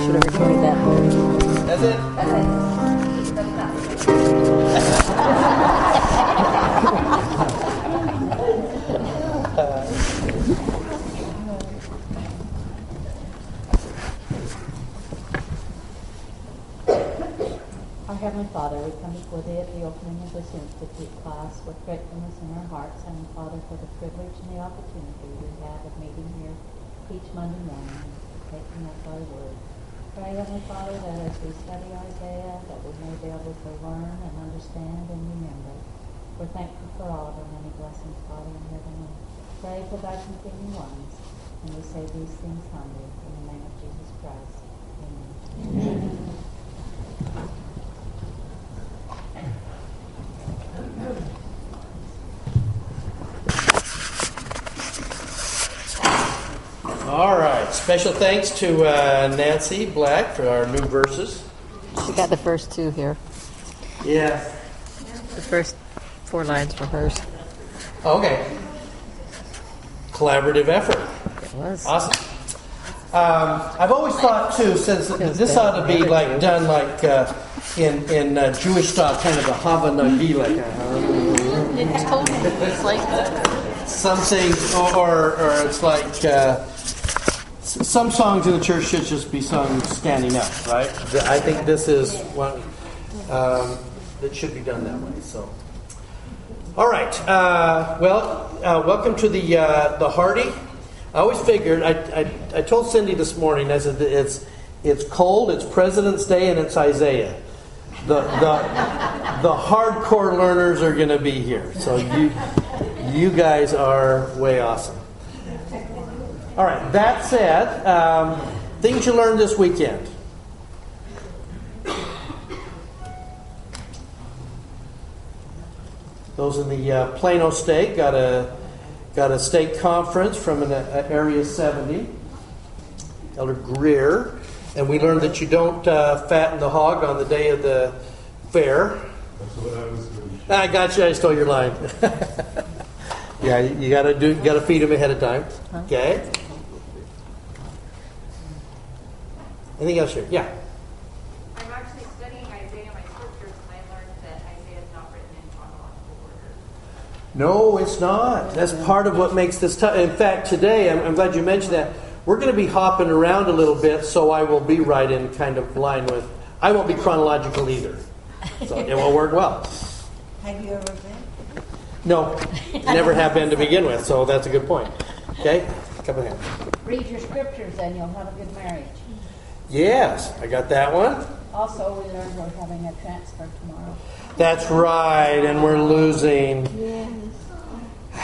Should have recorded that. That's it. Our Heavenly Father, we come before Thee at the opening of this Institute class with gratefulness in our hearts, and Father, for the privilege and the opportunity we have of meeting here each Monday morning and taking up Thy Word. Pray, Heavenly Father, that as we study Isaiah, that we may be able to learn and understand and remember. We're thankful for all of our many blessings, Father in heaven, and pray for Thy continuing ones. And we say these things humbly in the name of Jesus Christ. Amen. All right. Special thanks to uh, Nancy Black for our new verses. She got the first two here. Yeah. The first four lines were hers. Okay. Collaborative effort. It was. Awesome. Um, I've always thought too, since this ought to be like done like uh, in in uh, Jewish style, kind of a Hava Nagi, like a, It's. It's like some things, or, or, or it's like uh, s- some songs in the church should just be sung standing up, right? I think this is one um, that should be done that way. So, all right. Uh, well, uh, welcome to the uh, the Hardy. I always figured. I, I, I told Cindy this morning. I said it's it's cold. It's President's Day, and it's Isaiah. The the the hardcore learners are going to be here. So you you guys are way awesome. All right. That said, um, things you learned this weekend. Those in the uh, Plano Stake got a got a state conference from an uh, Area 70, Elder Greer, and we learned that you don't uh, fatten the hog on the day of the fair. That's what I was doing. I got you. I stole your line. yeah, you gotta do. You gotta feed them ahead of time. Okay. Anything else here? Yeah. I'm actually studying Isaiah, my scriptures, and I learned that Isaiah is not written in chronological order. No, it's not. That's part of what makes this tough. In fact, today, I'm, I'm glad you mentioned that. We're going to be hopping around a little bit, so I will be right in kind of line with. I won't be chronological either, so it won't work well. Have you ever been? No, never have been to begin with, so that's a good point. Okay, couple of hands. Read your scriptures and you'll have a good marriage. Yes, I got that one. Also, we learned we're having a transfer tomorrow. That's right, and we're losing. Yes.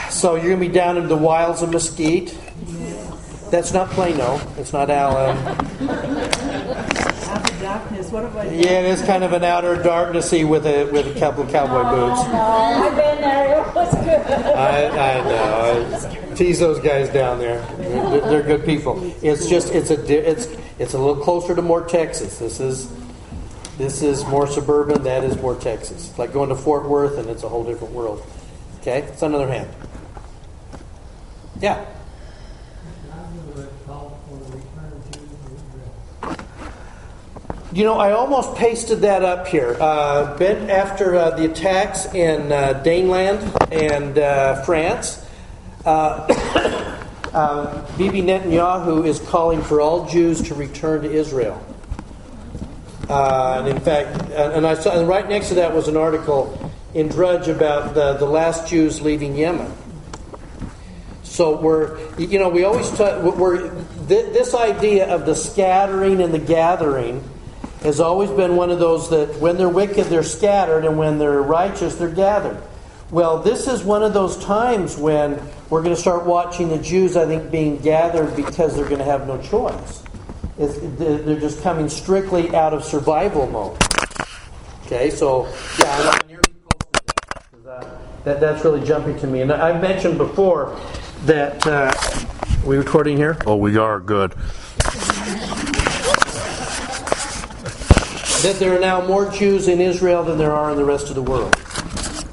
So you're going to be down in the wilds of Mesquite. Yes. That's not Plano. It's not Allen. Out of darkness. What about Yeah, it is kind of an outer darknessy with a with a couple of cowboy boots. No, I've been there. It was good. I, I know. I tease those guys down there. They're, they're good people. It's just it's a it's it's a little closer to more Texas. This is this is more suburban. That is more Texas. It's like going to Fort Worth, and it's a whole different world. Okay, it's another hand. Yeah. You know, I almost pasted that up here. Uh, bit after uh, the attacks in uh, Daneland and uh, France, uh, uh, Bibi Netanyahu is calling for all Jews to return to Israel. Uh, and in fact, and and I saw, and right next to that was an article in Drudge about the, the last Jews leaving Yemen. So we're, you know, we always talk, we're, th- this idea of the scattering and the gathering has always been one of those that when they're wicked, they're scattered, and when they're righteous, they're gathered. Well, this is one of those times when we're going to start watching the Jews, I think, being gathered because they're going to have no choice. It's, they're just coming strictly out of survival mode. Okay, so yeah, I'm not nearly close to that, uh, that. That's really jumping to me. And I've mentioned before that. Uh, we recording here? Oh, we are. Good. that there are now more Jews in Israel than there are in the rest of the world.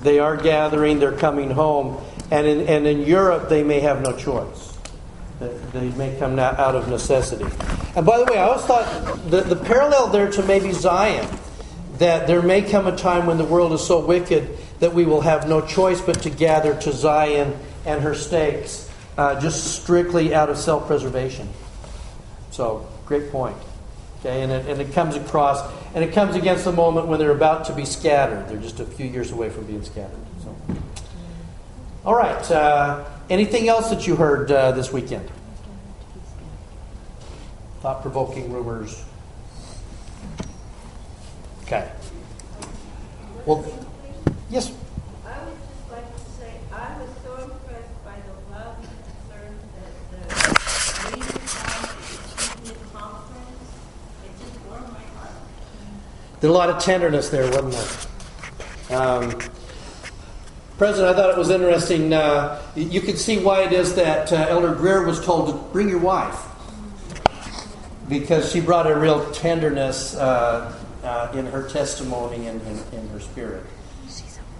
They are gathering, they're coming home, and in, and in Europe they may have no choice. They- may come out of necessity. And by the way, I always thought the, the parallel there to maybe Zion, that there may come a time when the world is so wicked that we will have no choice but to gather to Zion and her stakes, uh, just strictly out of self preservation. So, great point. Okay, and it, and it comes across, and it comes against the moment when they're about to be scattered. They're just a few years away from being scattered. So, all right. Uh, anything else that you heard uh, this weekend? Thought provoking rumors. Okay. Well, yes. I would just like to say, I was so impressed by the love and concern that the leaders had at the Chieftain conference. It just warmed my heart. Did a lot of tenderness there, wasn't there? Um, President, I thought it was interesting. Uh, you could see why it is that uh, Elder Greer was told to bring your wife because she brought a real tenderness uh, uh, in her testimony and in, in her spirit.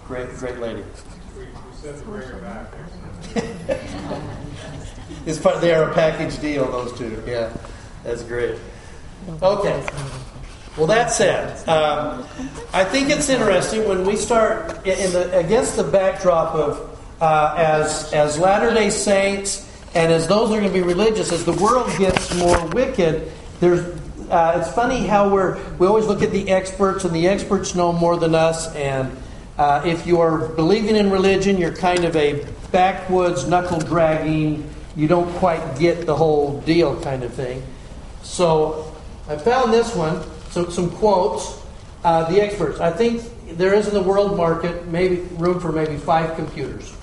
Great, great lady. It's part, they are a package deal, those two. Yeah, that's great. Okay. Well, that said, um, I think it's interesting when we start in the, against the backdrop of uh, as as Latter Day Saints and as those are going to be religious, as the world gets more wicked. There's uh, it's funny how we're we always look at the experts and the experts know more than us. And uh, if you're believing in religion, you're kind of a backwoods knuckle dragging. You don't quite get the whole deal kind of thing. So I found this one. So some quotes. Uh, the experts. I think there is in the world market maybe room for maybe five computers.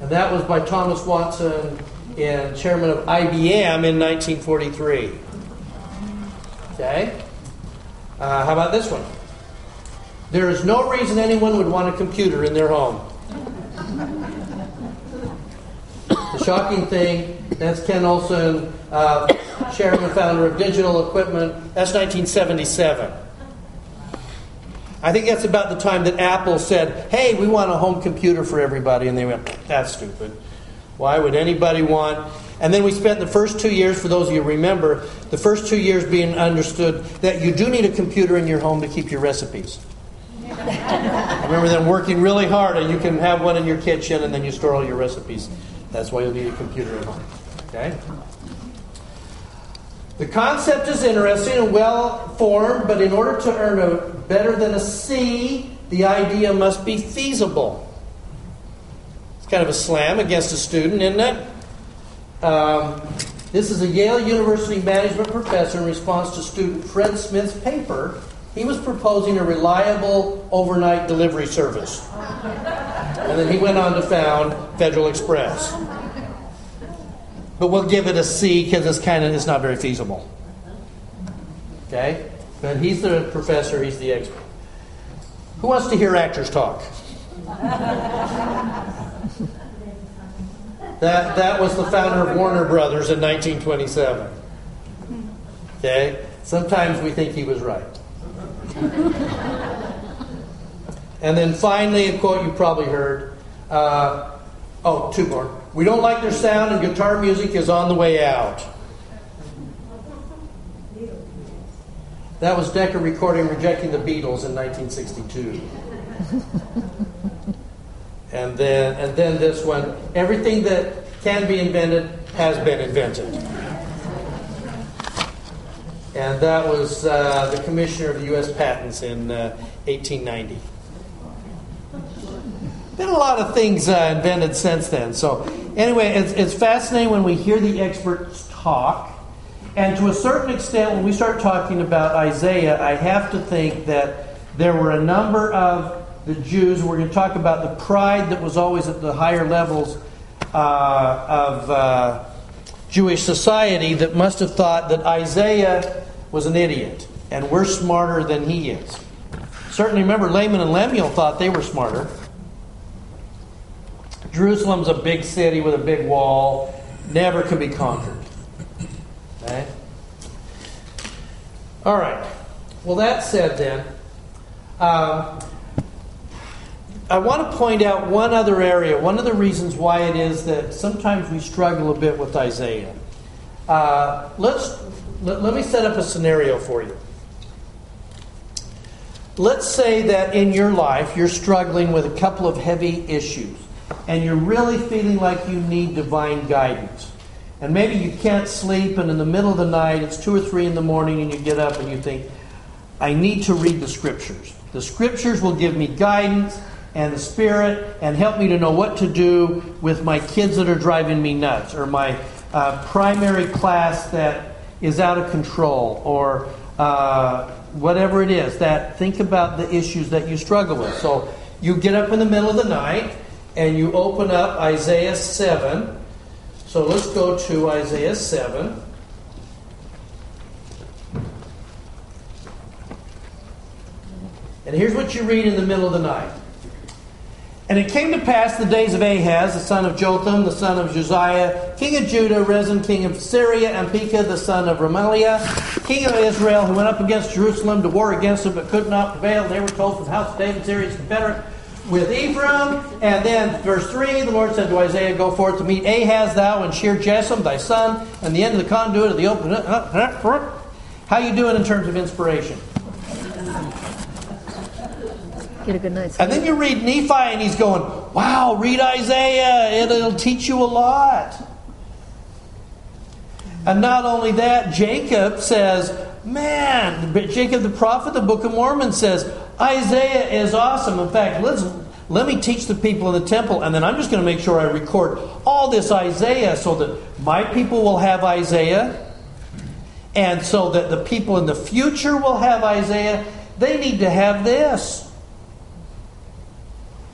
And that was by Thomas Watson and chairman of IBM in 1943. Okay? Uh, how about this one? There is no reason anyone would want a computer in their home. The shocking thing, that's Ken Olsen, uh, chairman and founder of Digital Equipment. That's 1977. I think that's about the time that Apple said, hey, we want a home computer for everybody. And they went, that's stupid. Why would anybody want? And then we spent the first two years, for those of you who remember, the first two years being understood that you do need a computer in your home to keep your recipes. I remember them working really hard, and you can have one in your kitchen, and then you store all your recipes. That's why you'll need a computer at home. Okay? The concept is interesting and well formed, but in order to earn a better than a C, the idea must be feasible. It's kind of a slam against a student, isn't it? Um, this is a Yale University management professor in response to student Fred Smith's paper. He was proposing a reliable overnight delivery service. And then he went on to found Federal Express. But we'll give it a C because it's kind of it's not very feasible. Okay? But he's the professor, he's the expert. Who wants to hear actors talk? That, that was the founder of Warner Brothers in 1927. Okay? Sometimes we think he was right. and then finally, a quote you probably heard. Uh, oh, two more. We don't like their sound, and guitar music is on the way out. That was Decca recording rejecting the Beatles in 1962. and then, and then this one. Everything that can be invented has been invented. And that was uh, the commissioner of the U.S. Patents in uh, 1890. Been a lot of things uh, invented since then. So, anyway, it's, it's fascinating when we hear the experts talk. And to a certain extent, when we start talking about Isaiah, I have to think that there were a number of the Jews, we're going to talk about the pride that was always at the higher levels uh, of uh, Jewish society, that must have thought that Isaiah was an idiot, and we're smarter than he is. Certainly remember, Laman and Lemuel thought they were smarter. Jerusalem's a big city with a big wall, never could be conquered. Okay? All right. Well, that said, then, um, I want to point out one other area, one of the reasons why it is that sometimes we struggle a bit with Isaiah. Uh, let's let, let me set up a scenario for you. Let's say that in your life you're struggling with a couple of heavy issues and you're really feeling like you need divine guidance. And maybe you can't sleep, and in the middle of the night, it's two or three in the morning, and you get up and you think, I need to read the scriptures. The scriptures will give me guidance and the Spirit and help me to know what to do with my kids that are driving me nuts, or my uh, primary class that is out of control, or uh, whatever it is. That think about the issues that you struggle with. So you get up in the middle of the night and you open up Isaiah seven. So let's go to Isaiah seven. And here's what you read in the middle of the night. And it came to pass the days of Ahaz, the son of Jotham, the son of Uzziah, king of Judah, Rezin, king of Syria, and Pekah, the son of Remaliah, king of Israel, who went up against Jerusalem to war against it, but could not prevail. They were told from the house of David, Syria's confederate with Ephraim. And then, verse 3, the Lord said to Isaiah, Go forth to meet Ahaz, thou, and Shear-jashub, thy son, and the end of the conduit of the open. How you doing in terms of inspiration? Get a good night's And sleep. then you read Nephi, and he's going, Wow, read Isaiah. It'll, it'll teach you a lot. And not only that, Jacob says, Man, Jacob the prophet, the Book of Mormon says, Isaiah is awesome. In fact, let's, let me teach the people in the temple, and then I'm just going to make sure I record all this Isaiah so that my people will have Isaiah, and so that the people in the future will have Isaiah. They need to have this.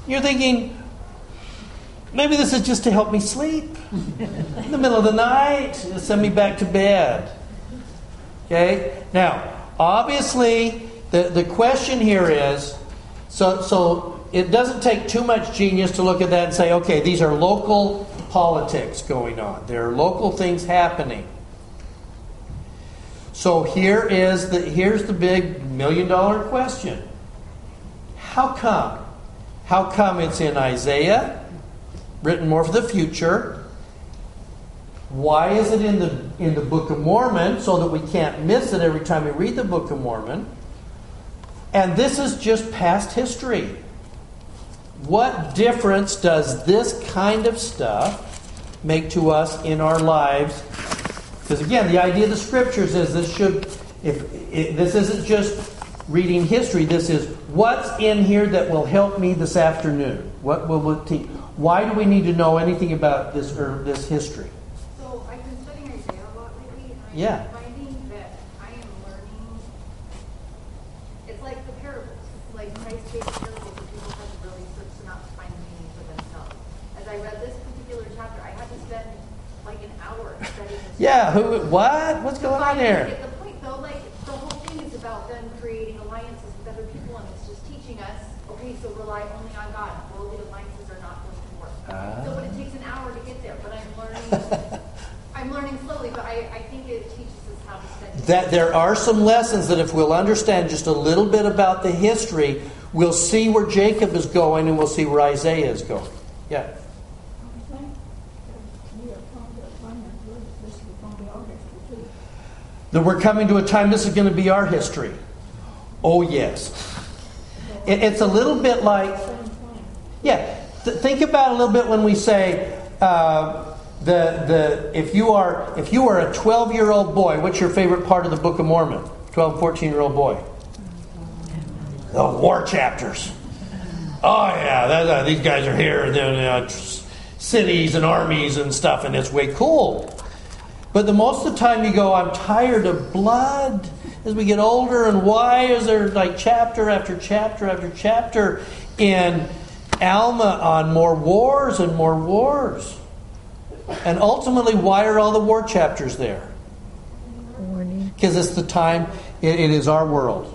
You're thinking, maybe this is just to help me sleep in the middle of the night, send me back to bed. Okay? Now, obviously, the, the question here is so, so it doesn't take too much genius to look at that and say, okay, these are local politics going on, there are local things happening. So here is the here's the big million dollar question. How come? How come it's in Isaiah, written more for the future? Why is it in the in the Book of Mormon so that we can't miss it every time we read the Book of Mormon? And this is just past history. What difference does this kind of stuff make to us in our lives? Because again, the idea of the scriptures is this should if it, this isn't just reading history. This is what's in here that will help me this afternoon. What will it teach? Why do we need to know anything about this or this history? So I've been studying Isaiah a lot lately, Yeah. finding that I am learning. It's like the parables, like Christ gave parables, and people had to really search them out to find the meaning for themselves. As I read this particular chapter, I had to spend like an hour studying this. Yeah. Who? What? What's going on I here? Get the point though. Like the whole thing is about them creating alliances with other people, and it's just teaching us. Okay, so rely only on God. Worldly alliances are not going to work. Ah. So, but it takes an hour to get there. But I'm learning. I'm learning slowly, but I, I think it teaches us how to study. That there are some lessons that if we'll understand just a little bit about the history, we'll see where Jacob is going and we'll see where Isaiah is going. Yeah. That we're coming to a time, this is going to be our history. Oh, yes. It, it's a little bit like, yeah, th- think about a little bit when we say, uh, the, the, if, you are, if you are a 12 year old boy, what's your favorite part of the Book of Mormon? 12, 14 year old boy. The war chapters. Oh, yeah, that, uh, these guys are here, and then uh, cities and armies and stuff, and it's way cool. But the most of the time you go, I'm tired of blood as we get older, and why is there like chapter after chapter after chapter in Alma on more wars and more wars? And ultimately, why are all the war chapters there? Because it's the time, it, it is our world.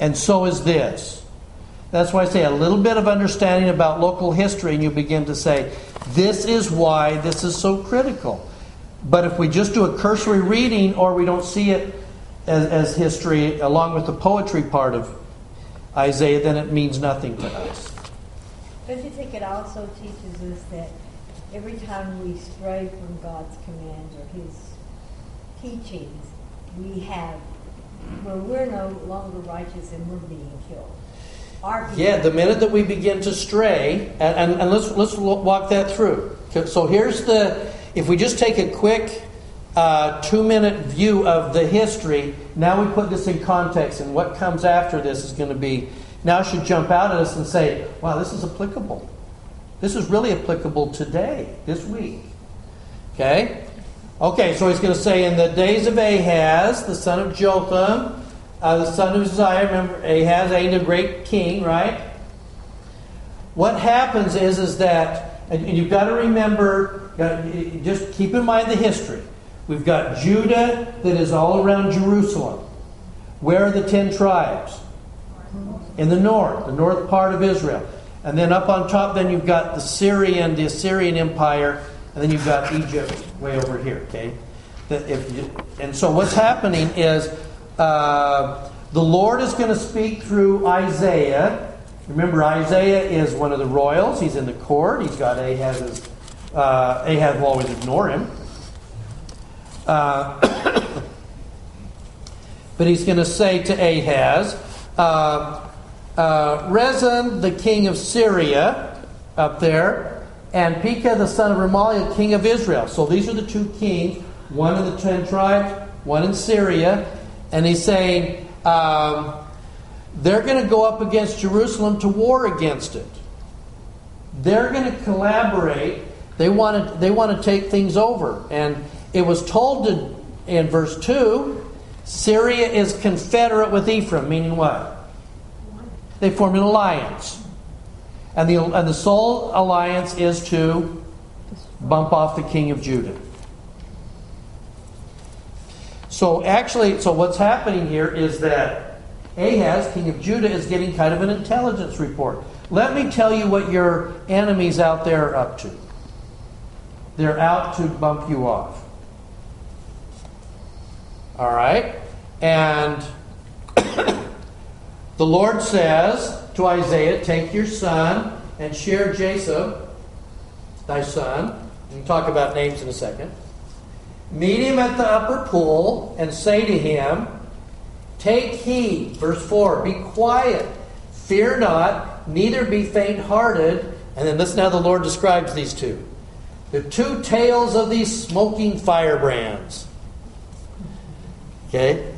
And so is this. That's why I say a little bit of understanding about local history, and you begin to say, this is why this is so critical. But if we just do a cursory reading or we don't see it as, as history along with the poetry part of Isaiah, then it means nothing to us. Don't you think it also teaches us that every time we stray from God's commands or His teachings, we have, well, we're no longer righteous and we're being killed. Yeah, the minute that we begin to stray, and, and, and let's let's walk that through. So here's the, if we just take a quick uh, two minute view of the history, now we put this in context, and what comes after this is going to be, now should jump out at us and say, wow, this is applicable. This is really applicable today, this week. Okay? Okay, so he's going to say, in the days of Ahaz, the son of Jotham, uh, the son of Uzziah, remember, Ahaz ain't a great king, right? What happens is, is that, and you've got to remember, just keep in mind the history. We've got Judah that is all around Jerusalem. Where are the ten tribes? In the north, the north part of Israel. And then up on top, then you've got the Syrian, the Assyrian Empire, and then you've got Egypt way over here. Okay, you, and so what's happening is uh, the Lord is going to speak through Isaiah. Remember, Isaiah is one of the royals. He's in the court. He's got Ahaz's. Uh, Ahaz will always ignore him. Uh, but he's going to say to Ahaz, uh, uh, Rezin, the king of Syria, up there, and Pekah, the son of Remaliah, king of Israel. So these are the two kings, one in the ten tribes, one in Syria. And he's saying um, they're going to go up against Jerusalem to war against it. They're going to collaborate. They want to, they want to take things over. And it was told to, in verse 2 Syria is confederate with Ephraim, meaning what? They form an alliance. And the, and the sole alliance is to bump off the king of Judah. So actually, so what's happening here is that Ahaz, king of Judah, is getting kind of an intelligence report. Let me tell you what your enemies out there are up to. They're out to bump you off. All right? And the Lord says to Isaiah, Take your son and Shear-jashub, thy son. We'll talk about names in a second. Meet him at the upper pool and say to him, Take heed, verse 4, be quiet, fear not, neither be faint hearted. And then listen how the Lord describes these two. The two tails of these smoking firebrands. Okay?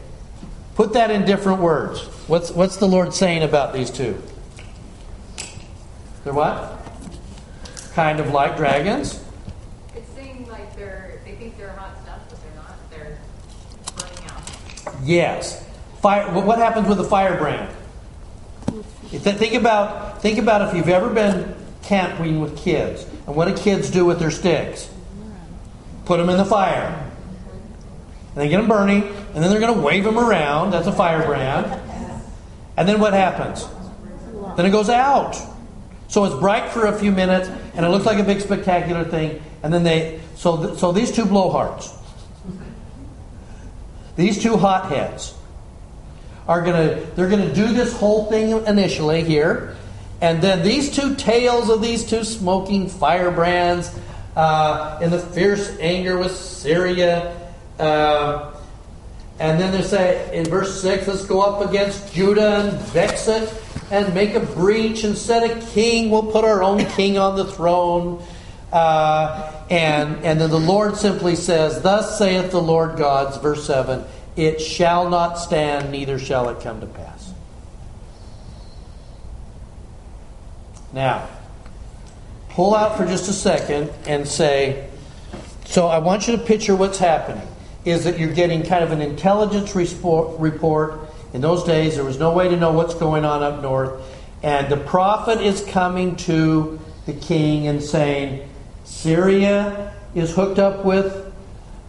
Put that in different words. What's, what's the Lord saying about these two? They're what? Kind of like dragons. It's saying like they're, they think they're hot stuff, but they're not. They're burning out. Yes. Fire. What what happens with a firebrand? Think about think about if you've ever been camping with kids, and what do kids do with their sticks? Put them in the fire, and they get them burning, and then they're going to wave them around. That's a firebrand. And then what happens? Then it goes out. So it's bright for a few minutes, and it looks like a big spectacular thing. And then they so th- so these two blowhards, these two hotheads, are gonna they're gonna do this whole thing initially here, and then these two tails of these two smoking firebrands uh, in the fierce anger with Syria. Uh, and then they say in verse 6, let's go up against Judah and vex it and make a breach and set a king. We'll put our own king on the throne. Uh, and, and then the Lord simply says, Thus saith the Lord God, verse 7, it shall not stand, neither shall it come to pass. Now, pull out for just a second and say, so I want you to picture what's happening. Is that you're getting kind of an intelligence report. In those days, there was no way to know what's going on up north. And the prophet is coming to the king and saying, Syria is hooked up with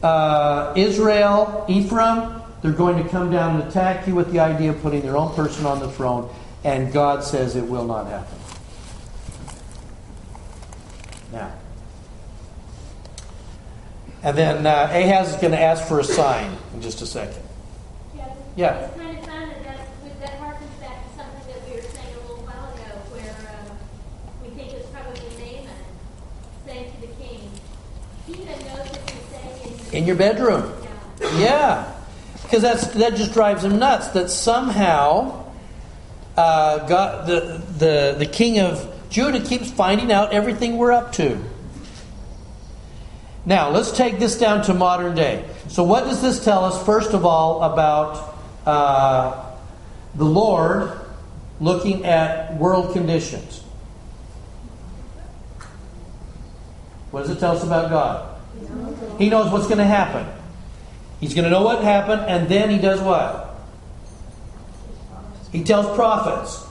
uh, Israel, Ephraim. They're going to come down and attack you with the idea of putting their own person on the throne. And God says it will not happen. Now, and then uh, Ahaz is going to ask for a sign in just a second. Yeah. Yeah. It's kind of fun that that, that harkens back to something that we were saying a little while ago, where um, we think it's probably Naaman saying to the king, he that knows what he's saying In your bedroom. Yeah. Because that's that just drives him nuts that somehow uh, God, the, the, the king of Judah keeps finding out everything we're up to. Now, let's take this down to modern day. So, what does this tell us, first of all, about uh, the Lord looking at world conditions? What does it tell us about God? He knows what's going to happen. He's going to know what happened, and then he does what? He tells prophets.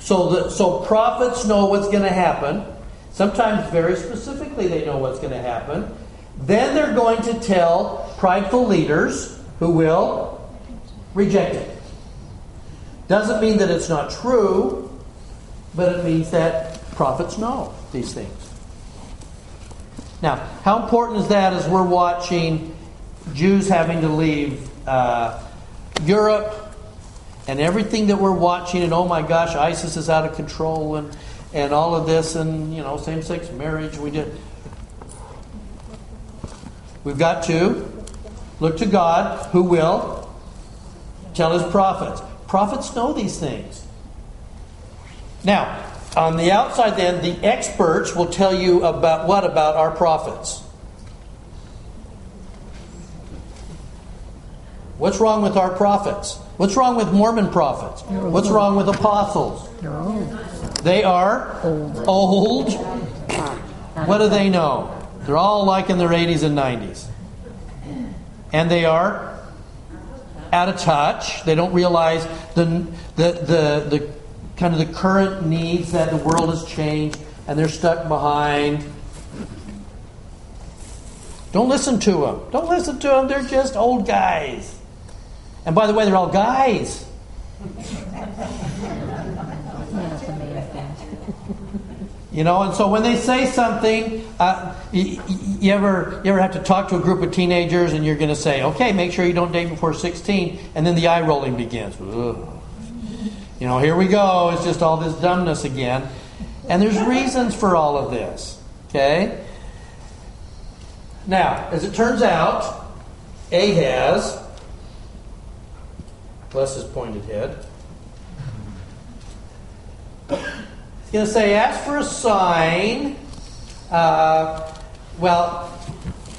So, the, so prophets know what's going to happen. Sometimes very specifically they know what's going to happen. Then they're going to tell prideful leaders who will reject it. Doesn't mean that it's not true, but it means that prophets know these things. Now, how important is that as we're watching Jews having to leave uh, Europe and everything that we're watching, and oh my gosh, ISIS is out of control, and, and all of this, and you know, same sex marriage, we did. We've got to look to God who will tell his prophets. Prophets know these things. Now, on the outside, then, the experts will tell you about what about our prophets? What's wrong with our prophets? What's wrong with Mormon prophets? What's wrong with apostles? They are old. What do they know? They're all like in their 80s and 90s. And they are out of touch. They don't realize the, the, the, the kind of the current needs that the world has changed and they're stuck behind. Don't listen to them. Don't listen to them. They're just old guys. And by the way, they're all guys. You know, and so when they say something, uh, you, you, ever you ever have to talk to a group of teenagers, and you're going to say, "Okay, make sure you don't date before 16," and then the eye rolling begins. Ugh. You know, here we go. It's just all this dumbness again, and there's reasons for all of this. Okay. Now, as it turns out, Ahaz bless his pointed head. Going to say, ask for a sign. Uh, well,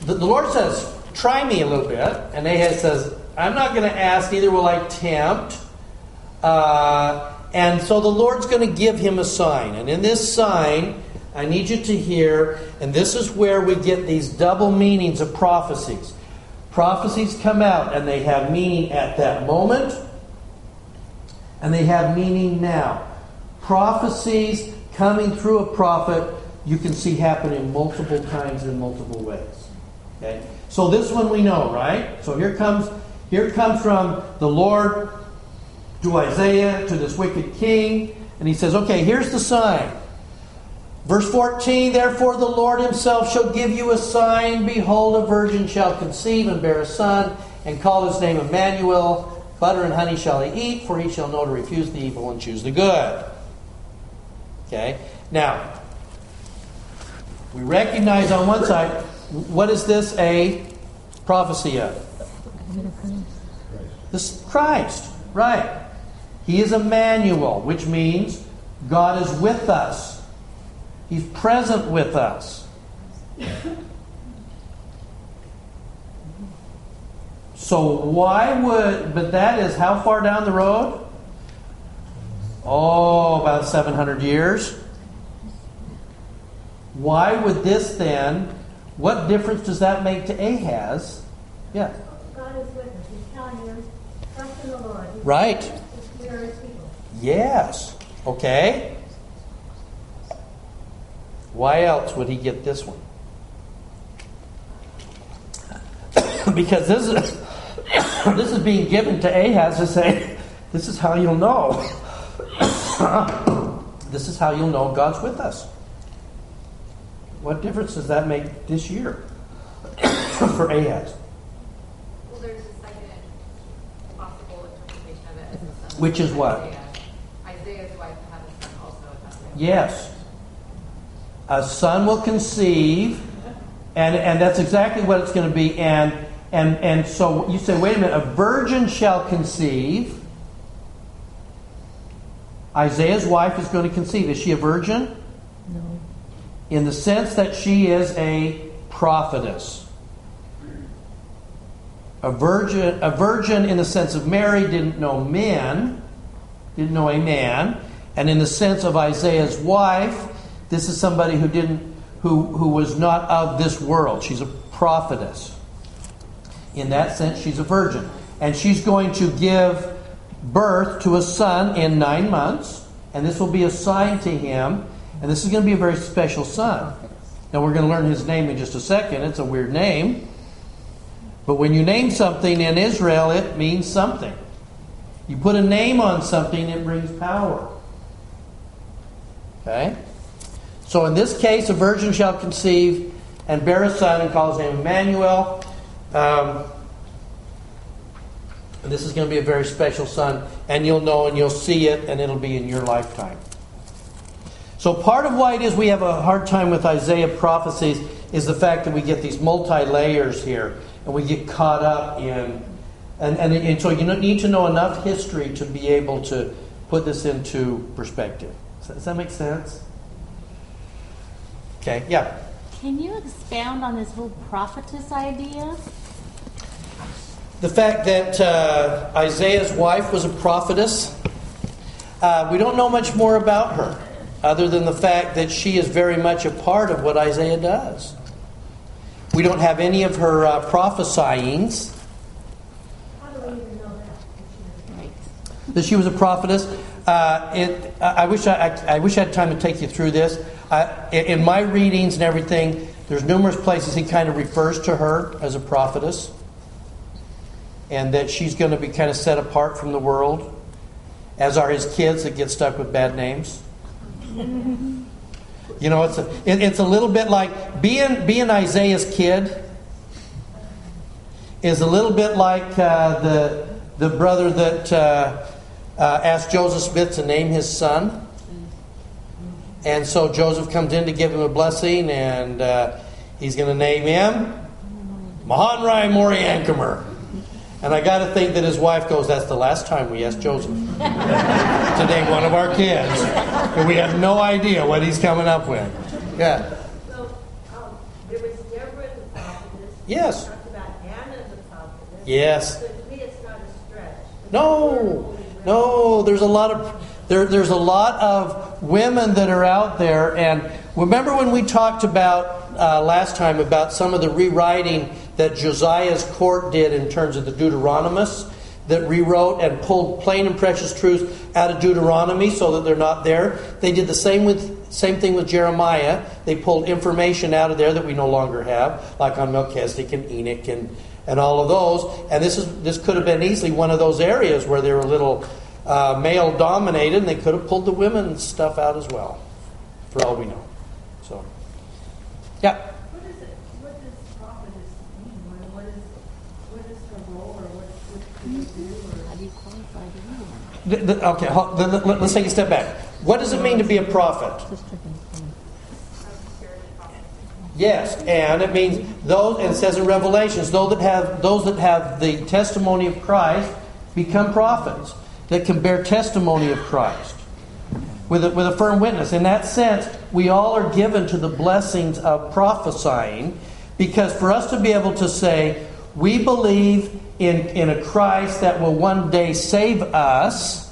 the, the, Lord says, try me a little bit. And Ahaz says, I'm not going to ask, neither will I tempt. Uh, and so the Lord's going to give him a sign. And in this sign, I need you to hear, and this is where we get these double meanings of prophecies. Prophecies come out and they have meaning at that moment and they have meaning now. Prophecies coming through a prophet you can see happening multiple times in multiple ways. Okay? So this one we know, right? So here comes here comes from the Lord to Isaiah to this wicked king, and he says, "Okay, here's the sign." Verse 14, therefore the Lord himself shall give you a sign. Behold, a virgin shall conceive and bear a son, and call his name Emmanuel. Butter and honey shall he eat, for he shall know to refuse the evil and choose the good. Okay? Now, we recognize on one side, what is this a prophecy of? This Christ, right. He is Emmanuel, which means God is with us. He's present with us. So why would, but that is how far down the road? Oh, about 700 years. Why would this then, what difference does that make to Ahaz? Yeah. God is with us. He's telling you, trust in the Lord. He's right. We are his people. Yes. Okay. Why else would he get this one? because this is this is being given to Ahaz to say, this is how you'll know. this is how you'll know God's with us. What difference does that make this year for Ahaz? Well, there's a second possible interpretation of it. as Which is what? Isaiah. Isaiah's wife had a son also at that time. Yes. A son will conceive And, and that's exactly what it's going to be. And, and, and so you say, wait a minute, a virgin shall conceive. Isaiah's wife is going to conceive. Is she a virgin? No. In the sense that she is a prophetess. A virgin, a virgin in the sense of Mary didn't know men, didn't know a man. And in the sense of Isaiah's wife, this is somebody who didn't who, who was not of this world. She's a prophetess. In that sense, she's a virgin. And she's going to give birth to a son in nine months, and this will be a sign to him, and this is going to be a very special son. Now, we're going to learn his name in just a second. It's a weird name. But when you name something in Israel, it means something. You put a name on something, it brings power. Okay? So in this case, a virgin shall conceive and bear a son and call his name Emmanuel. Um, and this is going to be a very special son, and you'll know and you'll see it, and it'll be in your lifetime. So part of why it is we have a hard time with Isaiah prophecies is the fact that we get these multi layers here, and we get caught up in, and, and, and so you need to know enough history to be able to put this into perspective. Does that make sense? Okay, yeah. Can you expound on this whole prophetess idea? The fact that uh, Isaiah's wife was a prophetess, uh, we don't know much more about her, other than the fact that she is very much a part of what Isaiah does. We don't have any of her uh, prophesyings. How do we even know that? She was a prophetess. Uh, it, I I wish I, I, I wish I had time to take you through this. I, in my readings and everything, there's numerous places he kind of refers to her as a prophetess, and that she's going to be kind of set apart from the world, as are his kids that get stuck with bad names. You know, it's a, it, it's a little bit like being being Isaiah's kid is a little bit like uh, the the brother that uh, uh, asked Joseph Smith to name his son, and so Joseph comes in to give him a blessing, and uh, he's going to name him Mahonri Moriancumer. And I got to think that his wife goes, "That's the last time we asked Joseph to name one of our kids, and we have no idea what he's coming up with." Yeah. So, um, there was Deborah the prophetess. Yes. Talked about Anna the prophetess. Yes. So to me, it's not a stretch. No, no. There's a lot of there, there's a lot of women that are out there, and remember when we talked about uh, last time about some of the rewriting that Josiah's court did in terms of the Deuteronomists that rewrote and pulled plain and precious truths out of Deuteronomy so that they're not there. They did the same with same thing with Jeremiah. They pulled information out of there that we no longer have, like on Melchizedek and Enoch and and all of those. And this is this could have been easily one of those areas where they were a little uh, male dominated, and they could have pulled the women's stuff out as well, for all we know. So, yeah. What is it, what does prophetess mean? What, what is, what is her role or what, what do you do or? How do you qualify to do that? The- the- okay, hold- the- let's take a step back. What does it mean to be a prophet? Yes, and it means those, and it says in Revelations, those that have those that have the testimony of Christ become prophets that can bear testimony of Christ with a, with a firm witness. In that sense, we all are given to the blessings of prophesying, because for us to be able to say we believe in in a Christ that will one day save us,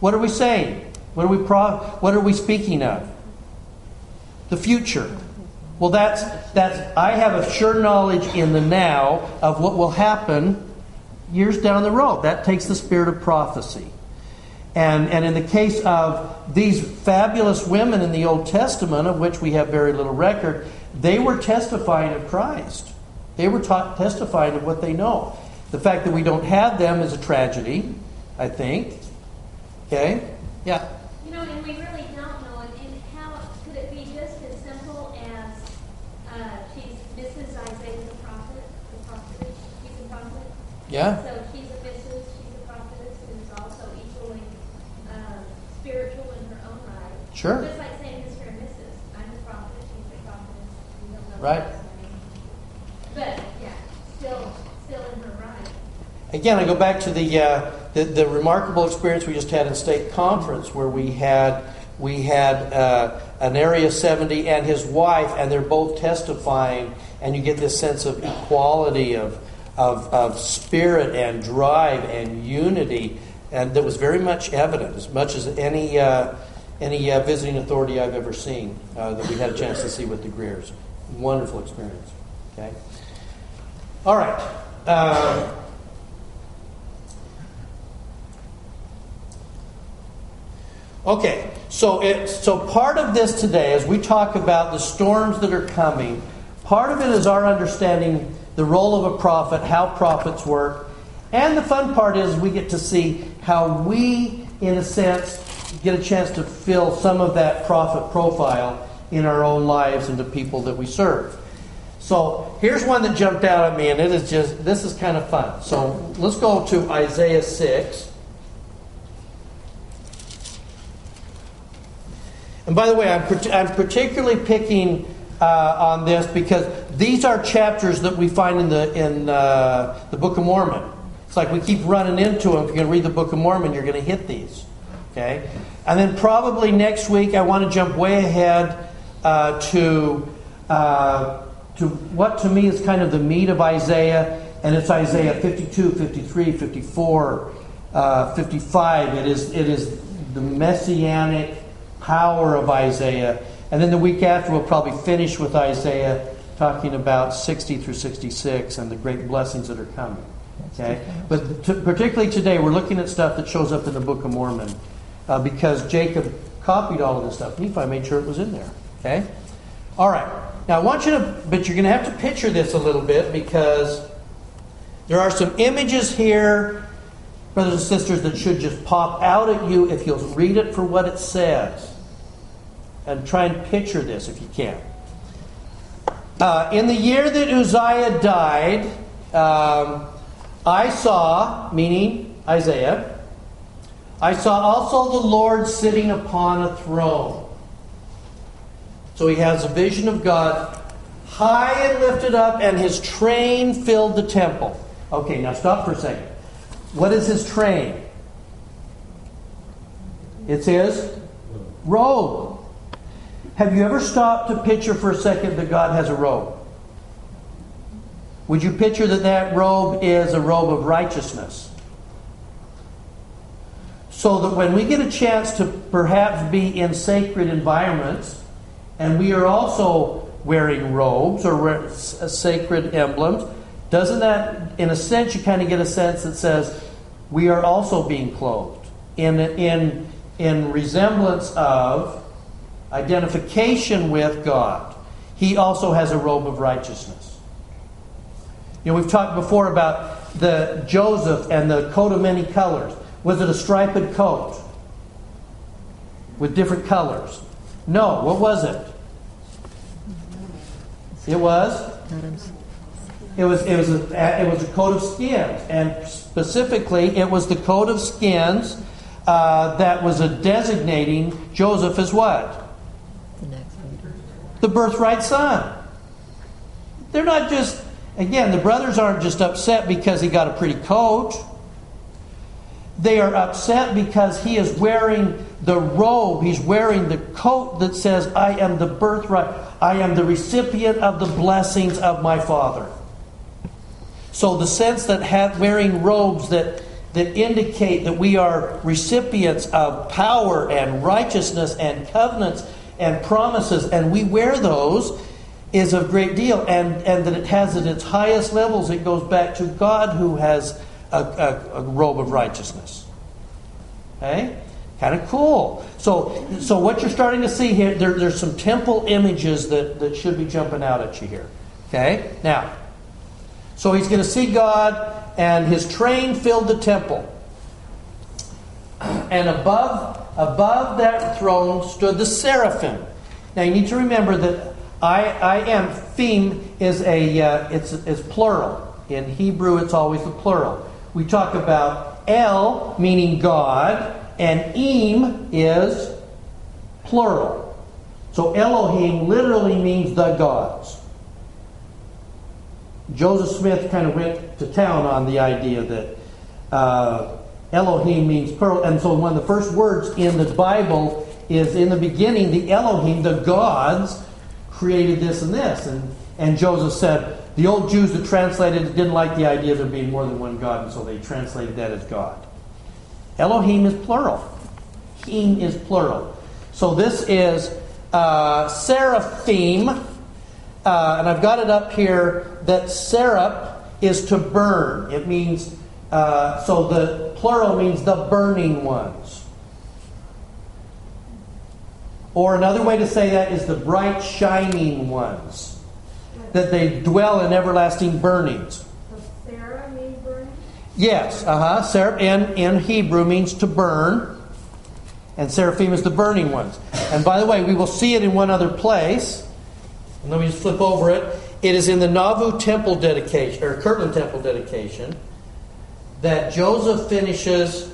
what are we saying? What are we pro, What are we speaking of? The future. Well, that's, that's, I have a sure knowledge in the now of what will happen years down the road. That takes the spirit of prophecy. And, and in the case of these fabulous women in the Old Testament, of which we have very little record, they were testifying of Christ. They were taught, testifying of what they know. The fact that we don't have them is a tragedy, I think. Okay? Yeah. You know, and we really don't know, and, and how, could it be just as simple as, uh, she's Mrs. Isaiah the prophet, the prophetess, she's a prophet? Yeah. So she's a Mrs., she's a prophetess, who's also equally, um, spiritual in her own right. Sure. Just like saying Mr. and Mrs., I'm a prophet, she's a prophetess, we don't know. Right. Again, I go back to the, uh, the, the remarkable experience we just had in state conference, where we had we had uh, an area 70 and his wife, and they're both testifying, and you get this sense of equality of of, of spirit and drive and unity, and that was very much evident, as much as any uh, any uh, visiting authority I've ever seen uh, that we had a chance to see with the Greers. Wonderful experience. Okay. All right. Um, okay. So it, so part of this today, as we talk about the storms that are coming, part of it is our understanding the role of a prophet, how prophets work, and the fun part is we get to see how we, in a sense, get a chance to fill some of that prophet profile in our own lives and the people that we serve. So here's one that jumped out at me, and it is just this is kind of fun. So let's go to Isaiah 6. And by the way, I'm, I'm particularly picking uh, on this because these are chapters that we find in the in uh, the Book of Mormon. It's like we keep running into them. If you're going to read the Book of Mormon, you're going to hit these. Okay? And then probably next week, I want to jump way ahead uh, to, uh, to what to me is kind of the meat of Isaiah, and it's Isaiah 52, 53, 54, uh, 55. It is, it is the messianic power of Isaiah. And then the week after, we'll probably finish with Isaiah talking about 60 through 66 and the great blessings that are coming. Okay? But t- particularly today, we're looking at stuff that shows up in the Book of Mormon uh, because Jacob copied all of this stuff. Nephi made sure it was in there. Okay? All right. Now I want you to, but you're going to have to picture this a little bit because there are some images here, brothers and sisters, that should just pop out at you if you'll read it for what it says. And try and picture this if you can. Uh, in the year that Uzziah died, um, I saw, meaning Isaiah, I saw also the Lord sitting upon a throne. So he has a vision of God high and lifted up, and his train filled the temple. Okay, now stop for a second. What is his train? It's his robe. Have you ever stopped to picture for a second that God has a robe? Would you picture that that robe is a robe of righteousness? So that when we get a chance to perhaps be in sacred environments, and we are also wearing robes or uh, sacred emblems, doesn't that, in a sense, you kind of get a sense that says we are also being clothed in, in, in resemblance of identification with God. He also has a robe of righteousness. You know, we've talked before about the Joseph and the coat of many colors. Was it a striped coat with different colors? No. What was it? It was. It was. It was a. It was a coat of skins, and specifically, it was the coat of skins uh, that was designating Joseph as what? The next The birthright son. They're not just. Again, the brothers aren't just upset because he got a pretty coat. They are upset because he is wearing the robe, he's wearing the coat that says, I am the birthright, I am the recipient of the blessings of my Father. So the sense that have, wearing robes that, that indicate that we are recipients of power and righteousness and covenants and promises, and we wear those is a great deal. And, and that it has at its highest levels, it goes back to God who has a, a, a robe of righteousness. Okay? Kind of cool. So, so what you're starting to see here, there, there's some temple images that, that should be jumping out at you here. Okay? Now, so he's going to see God, and his train filled the temple. And above, above that throne stood the seraphim. Now you need to remember that I, I am theme is a uh, it's, it's plural. In Hebrew, it's always the plural we talk about El, meaning God, and Im is plural. So Elohim literally means the gods. Joseph Smith kind of went to town on the idea that, uh, Elohim means plural, and so one of the first words in the Bible is in the beginning, the Elohim, the gods, created this and this. And, and Joseph said, the old Jews that translated it didn't like the idea of there being more than one God, and so they translated that as God. Elohim is plural. Him is plural. So this is uh, seraphim, uh, and I've got it up here that seraph is to burn. It means, uh, so the plural means the burning ones. Or another way to say that is the bright shining ones. That they dwell in everlasting burnings. Sarah means burning? Yes, uh huh. Seraph in, in Hebrew means to burn, and seraphim is the burning ones. And by the way, we will see it in one other place. And let me just flip over it. It is in the Nauvoo temple dedication, or Kirtland temple dedication, that Joseph finishes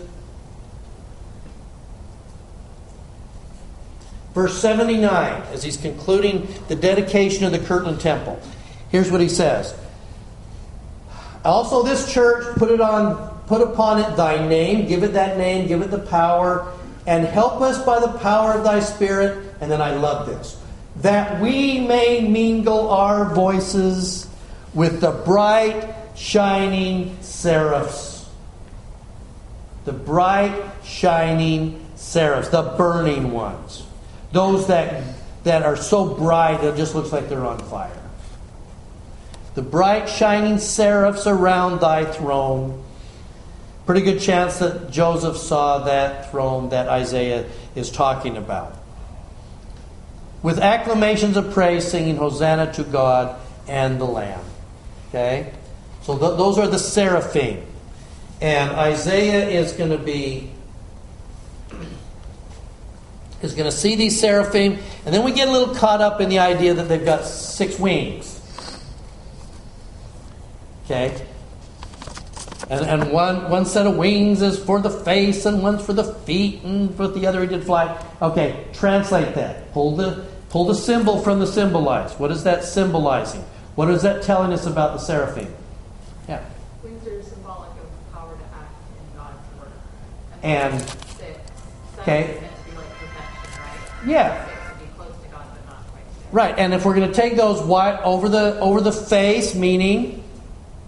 verse 79 as he's concluding the dedication of the Kirtland temple. Here's what he says. Also, this church put it on, put upon it thy name, give it that name, give it the power, and help us by the power of thy Spirit. And then I love this, that we may mingle our voices with the bright, shining seraphs. The bright, shining seraphs, the burning ones, those that that are so bright it just looks like they're on fire the bright shining seraphs around thy throne. Pretty good chance that Joseph saw that throne that Isaiah is talking about. With acclamations of praise, singing Hosanna to God and the Lamb. Okay? So th- those are the seraphim. And Isaiah is going to be is going to see these seraphim, and then we get a little caught up in the idea that they've got six wings. Okay? And, and one, one set of wings is for the face, and one's for the feet, and with the other he did fly. Okay, translate that. Pull the, pull the symbol from the symbolized. What is that symbolizing? What is that telling us about the seraphim? Yeah. Wings are symbolic of power to act in God's work. And- six. Seven Okay. There. Right, and if we're going to take those what over the over the face, meaning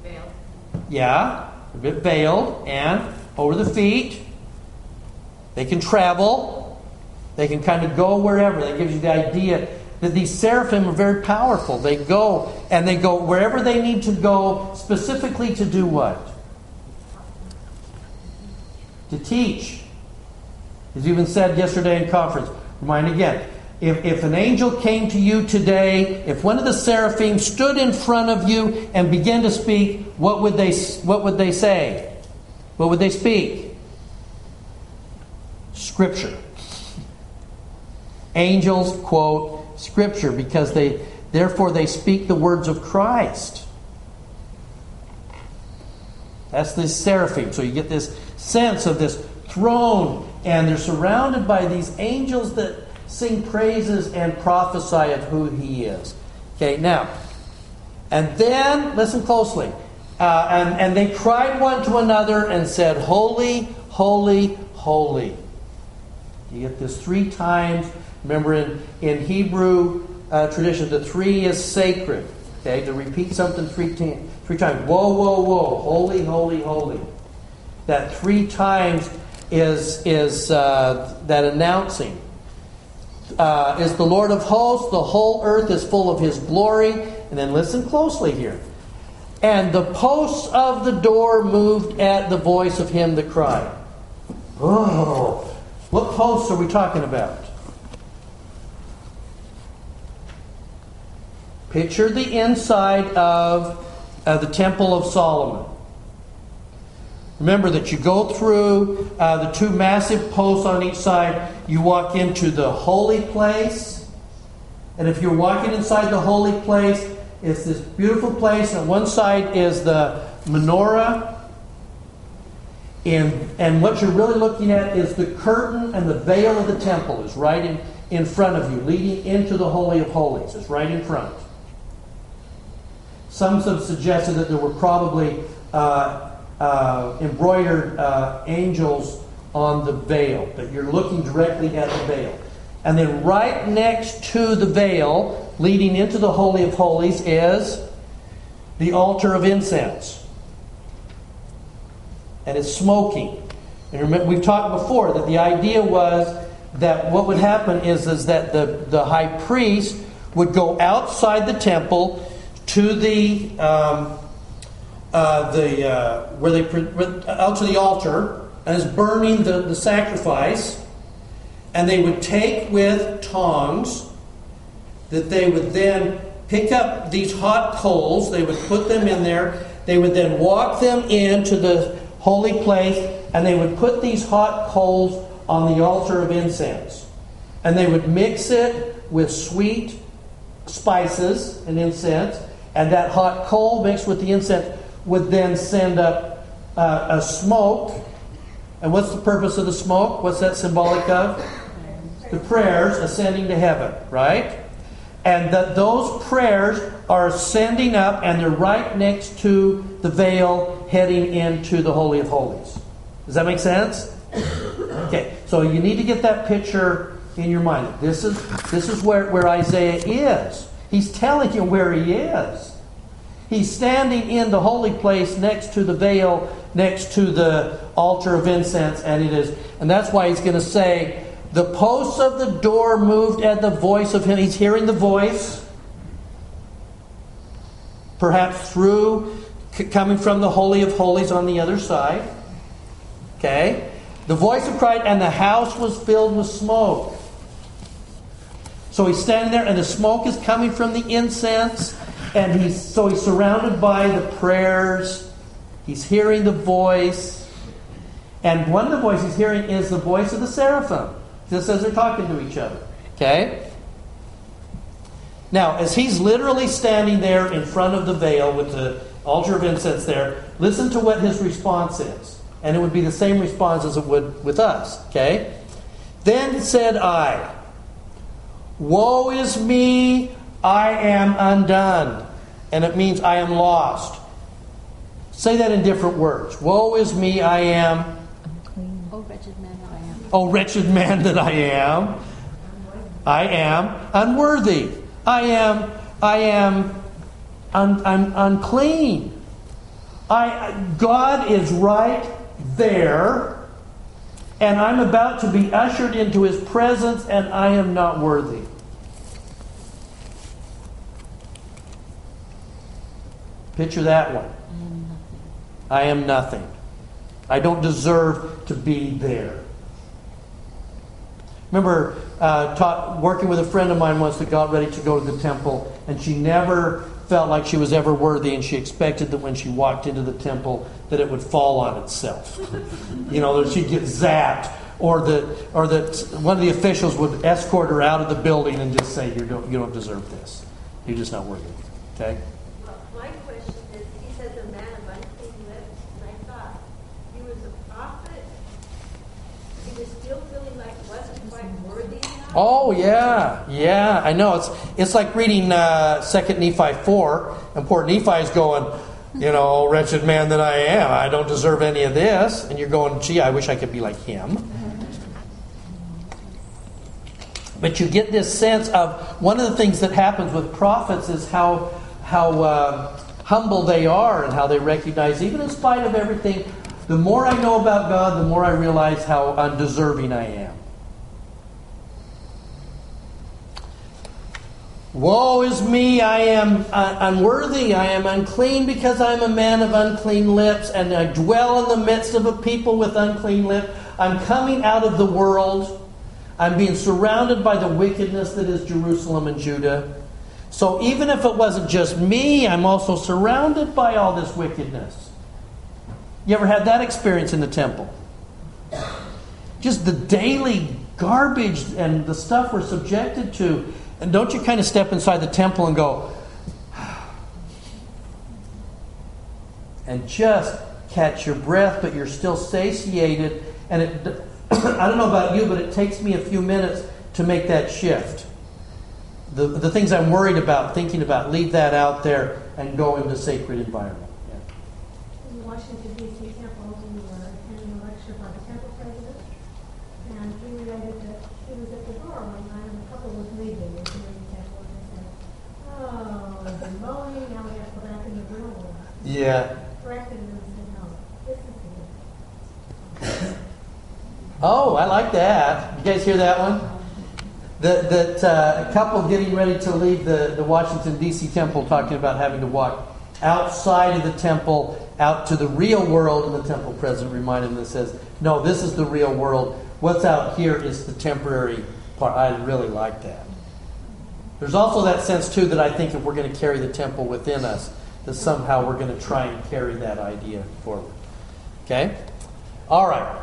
Veil. yeah, a bit veiled, and over the feet, they can travel. They can kind of go wherever. That gives you the idea that these seraphim are very powerful. They go and they go wherever they need to go, specifically to do what? To teach. As you even said yesterday in conference, remind again. If, if an angel came to you today, if one of the seraphim stood in front of you and began to speak, what would they, what would they say? What would they speak? Scripture. Angels quote Scripture because they, therefore, they speak the words of Christ. That's the seraphim. So you get this sense of this throne, and they're surrounded by these angels that sing praises and prophesy of who he is. Okay, now, and then, listen closely. Uh, and, and they cried one to another and said, Holy, holy, holy. You get this three times. Remember, in, in Hebrew uh, tradition, the three is sacred. Okay, to repeat something three, times. Whoa, whoa, whoa. Holy, holy, holy. That three times is, is uh, that announcing. Uh, is the Lord of hosts. The whole earth is full of his glory. And then listen closely here. And the posts of the door moved at the voice of him that cried. Oh, what posts are we talking about? Picture the inside of uh, the Temple of Solomon. Remember that you go through uh, the two massive posts on each side. You walk into the holy place. And if you're walking inside the holy place, it's this beautiful place. On one side is the menorah. And, and what you're really looking at is the curtain and the veil of the temple is right in, in front of you, leading into the Holy of Holies. It's right in front. Some have suggested that there were probably uh, uh, embroidered uh, angels on the veil, but you're looking directly at the veil. And then right next to the veil, leading into the Holy of Holies, is the altar of incense. And it's smoking. And remember, we've talked before that the idea was that what would happen is, is that the, the high priest would go outside the temple to the um, uh, the uh, where they out to the altar and is burning the, the sacrifice, and they would take with tongs that they would then pick up these hot coals, they would put them in there, they would then walk them into the holy place, and they would put these hot coals on the altar of incense. And they would mix it with sweet spices and incense, and that hot coal mixed with the incense would then send up uh, a smoke. And what's the purpose of the smoke? What's that symbolic of? The prayers ascending to heaven, right? And that those prayers are ascending up and they're right next to the veil heading into the Holy of Holies. Does that make sense? Okay, so you need to get that picture in your mind. This is, this is where, where Isaiah is. He's telling you where he is. He's standing in the holy place next to the veil, next to the altar of incense, and it is, and that's why he's going to say, the posts of the door moved at the voice of him. He's hearing the voice, perhaps through coming from the holy of holies on the other side. Okay, the voice of Christ, and the house was filled with smoke. So he's standing there, and the smoke is coming from the incense, and he's so he's surrounded by the prayers. He's hearing the voice, and one of the voices he's hearing is the voice of the seraphim, just as they're talking to each other. Okay. Now, as he's literally standing there in front of the veil with the altar of incense there, listen to what his response is. And it would be the same response as it would with us. Okay? Then said I, Woe is me, I am undone. And it means I am lost. Say that in different words. Woe is me, I am. Oh, wretched man that I am. Oh, wretched man that I am. I am unworthy. I am, I am un, un, unclean. I, God is right there, and I'm about to be ushered into his presence, and I am not worthy. Picture that one. I am nothing. I don't deserve to be there. Remember uh, taught, working with a friend of mine once that got ready to go to the temple, and she never felt like she was ever worthy, and she expected that when she walked into the temple that it would fall on itself. you know, that she'd get zapped, or that, or that one of the officials would escort her out of the building and just say, you don't, you don't deserve this. You're just not worthy. Okay? Well, My question is, he says a man of unclean lips, and I thought he was a prophet. He was still feeling like he wasn't quite worthy enough. Oh yeah, yeah. I know. It's it's like reading uh, Second Nephi four, and poor Nephi is going, you know, wretched man that I am, I don't deserve any of this. And you're going, gee, I wish I could be like him. But you get this sense of one of the things that happens with prophets is how how uh, humble they are and how they recognize, even in spite of everything, the more I know about God, the more I realize how undeserving I am. Woe is me, I am uh, unworthy, I am unclean because I am a man of unclean lips, and I dwell in the midst of a people with unclean lips. I'm coming out of the world. I'm being surrounded by the wickedness that is Jerusalem and Judah. So even if it wasn't just me, I'm also surrounded by all this wickedness. You ever had that experience in the temple? Just the daily garbage and the stuff we're subjected to. And don't you kind of step inside the temple and go, and just catch your breath, but you're still satiated. And it, I don't know about you, but it takes me a few minutes to make that shift. The, the things I'm worried about, thinking about, leave that out there and go into the sacred environment. When you wash Washington DC temple, we were attending a lecture by the temple president. And he related that he was at the door one night and a couple was leaving into the temple and they said, oh, the mowing, now we have to go back in the grill. Yeah. Corrected him and said, no, this is the Oh, I like that. You guys hear that one? That, that uh, a couple getting ready to leave the, the Washington, D.C. temple talking about having to walk outside of the temple out to the real world, and the temple president reminded them and says, No, this is the real world. What's out here is the temporary part. I really like that. There's also that sense, too, that I think if we're going to carry the temple within us, that somehow we're going to try and carry that idea forward. Okay? All right.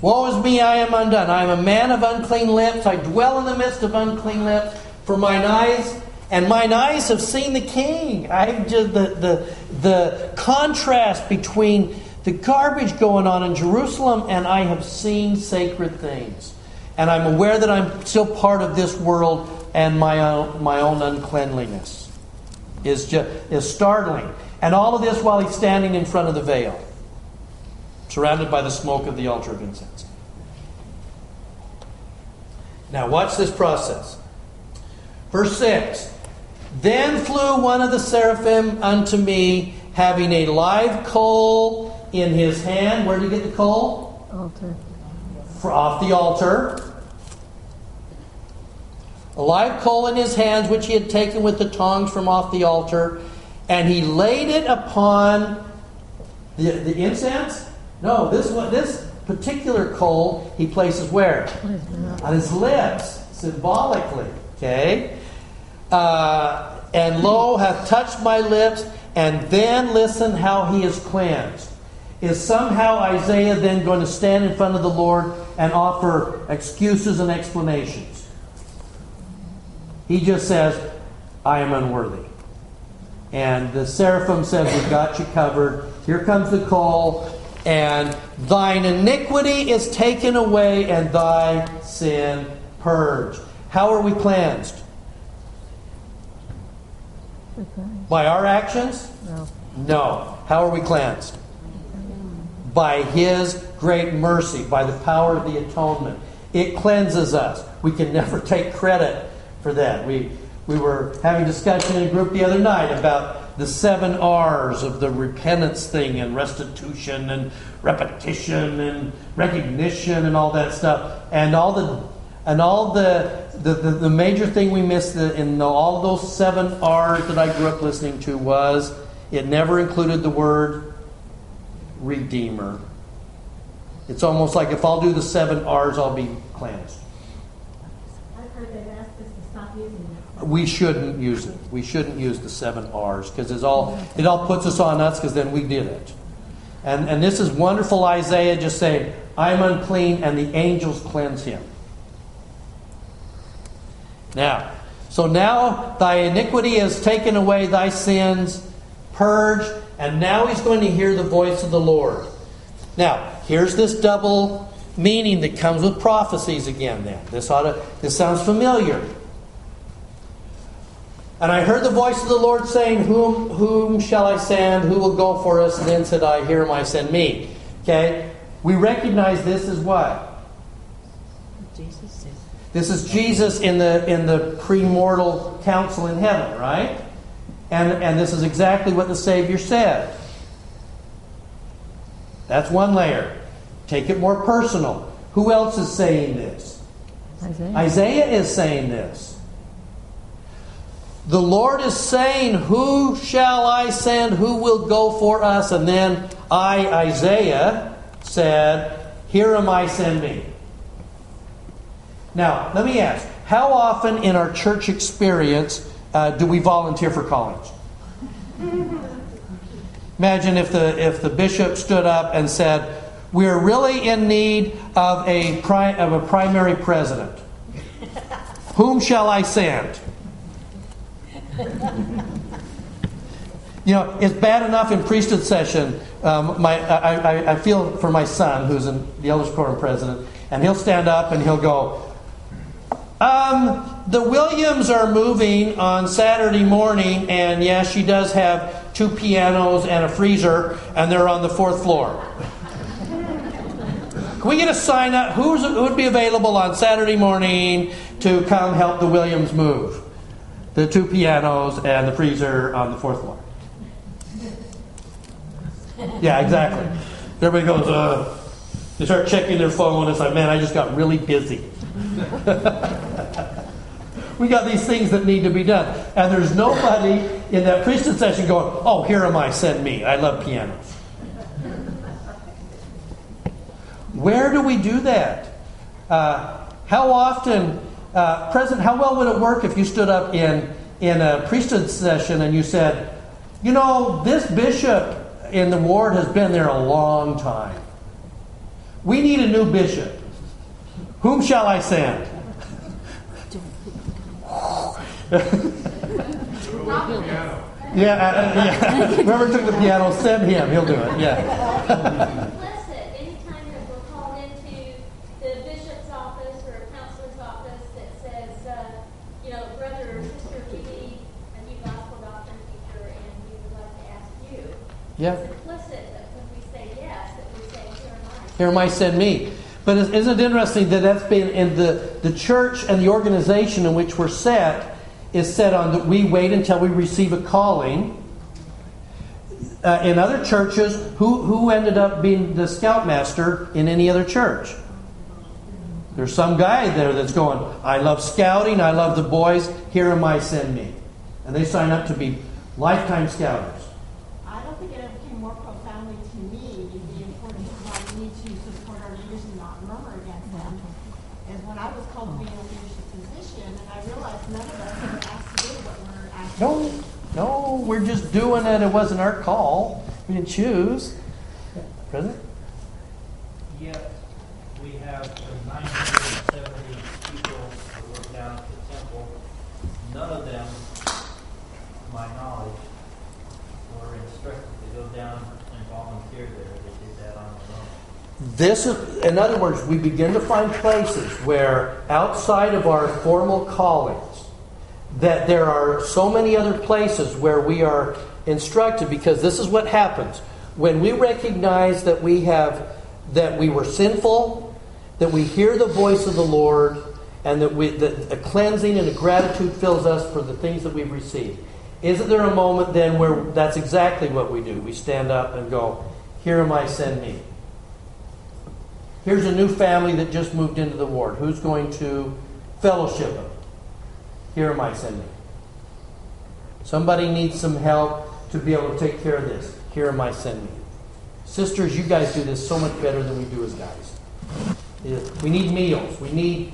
Woe is me, I am undone. I am a man of unclean lips. I dwell in the midst of unclean lips. For mine eyes and mine eyes have seen the King. I just the the the contrast between the garbage going on in Jerusalem and I have seen sacred things. And I'm aware that I'm still part of this world and my own, my own uncleanliness is just is startling. And all of this while he's standing in front of the veil surrounded by the smoke of the altar of incense. Now, watch this process. Verse 6 Then flew one of the seraphim unto me, having a live coal in his hand. Where did he get the coal? Altar. For Off the altar. A live coal in his hands, which he had taken with the tongs from off the altar, and he laid it upon the, the incense no, this one, this particular coal he places where? On his lips, symbolically. Okay? Uh, and lo, hath touched my lips, and then listen how he is cleansed. Is somehow Isaiah then going to stand in front of the Lord and offer excuses and explanations? He just says, I am unworthy. And the seraphim says, We've got you covered. Here comes the call. and thine iniquity is taken away, and thy sin purged. How are we cleansed? By our actions? No. No. How are we cleansed? By His great mercy, by the power of the atonement. It cleanses us. We can never take credit for that. We, we were having discussion in a group the other night about the seven R's of the repentance thing and restitution and repetition and recognition and all that stuff. And all the and all the the, the, the major thing we missed in all those seven R's that I grew up listening to was it never included the word redeemer. It's almost like if I'll do the seven R's, I'll be cleansed. I've heard they've asked us to stop using it. We shouldn't use it. We shouldn't use the seven R's because it's all it all puts us on us because then we did it. And and this is wonderful Isaiah just saying, I'm unclean and the angels cleanse him. Now, so now thy iniquity is taken away, thy sins purged, and now he's going to hear the voice of the Lord. Now, here's this double meaning that comes with prophecies again then. This ought to this sounds familiar. And I heard the voice of the Lord saying, Whom, whom shall I send? Who will go for us? And then said I, Here am I, send me. Okay? We recognize this as what? Jesus. This is Jesus in the in the premortal council in heaven, right? And, and this is exactly what the Savior said. That's one layer. Take it more personal. Who else is saying this? Isaiah. Isaiah is saying this. The Lord is saying, Who shall I send? Who will go for us? And then I, Isaiah, said, Here am I, send me. Now, let me ask how often in our church experience uh, do we volunteer for college? Imagine if the, if the bishop stood up and said, We're really in need of a, pri- of a primary president. Whom shall I send? You know, it's bad enough in priesthood session. Um, my, I, I, feel for my son, who's in the elders quorum president, and he'll stand up and he'll go, um, the Williams are moving on Saturday morning, and yes, she does have two pianos and a freezer, and they're on the fourth floor. Can we get a sign up? Who's, who would be available on Saturday morning to come help the Williams move? The two pianos and the freezer on the fourth floor. Yeah, exactly. Everybody goes, uh, they start checking their phone. It's like, man, I just got really busy. we got these things that need to be done. And there's nobody in that priesthood session going, oh, here am I, send me. I love pianos. Where do we do that? Uh, how often, uh, President, how well would it work if you stood up in, in a priesthood session and you said, you know, this bishop in the ward has been there a long time. We need a new bishop. Whom shall I send? yeah, uh, yeah. Whoever took the piano, send him. He'll do it. Yeah. Implicit, anytime that we're called into the bishop's office or a counselor's office that says, uh, you know, brother or sister, we need a new gospel doctrine teacher and we would like to ask you. Yeah. It's implicit that when we say yes, that here am I. Send me. But isn't it interesting that that's been in the, the church and the organization in which we're set is set on that we wait until we receive a calling. Uh, in other churches, who, who ended up being the scoutmaster in any other church? There's some guy there that's going, I love scouting, I love the boys, here am I, send me. And they sign up to be lifetime scouters. I don't think it ever came more profoundly to me the importance of why we need to support our leaders and not murmur against them. Is when I was called to be in a leadership position, and I realized none of us were asked to do what we're asked to No, no, we're just doing it. It wasn't our call. We didn't choose. President? Yet, we have 970 people that work down at the temple. None of them, to my knowledge, were instructed to go down and volunteer there. They did that on their own. This is, in other words, we begin to find places where outside of our formal callings, that there are so many other places where we are instructed because this is what happens when we recognize that we have that we were sinful that we hear the voice of the lord and that we that a cleansing and a gratitude fills us for the things that we've received isn't there a moment then where that's exactly what we do we stand up and go here am i send me Here's a new family that just moved into the ward. Who's going to fellowship them? Here am I sending. Somebody needs some help to be able to take care of this. Here am I sending. Sisters, you guys do this so much better than we do as guys. We need meals. We need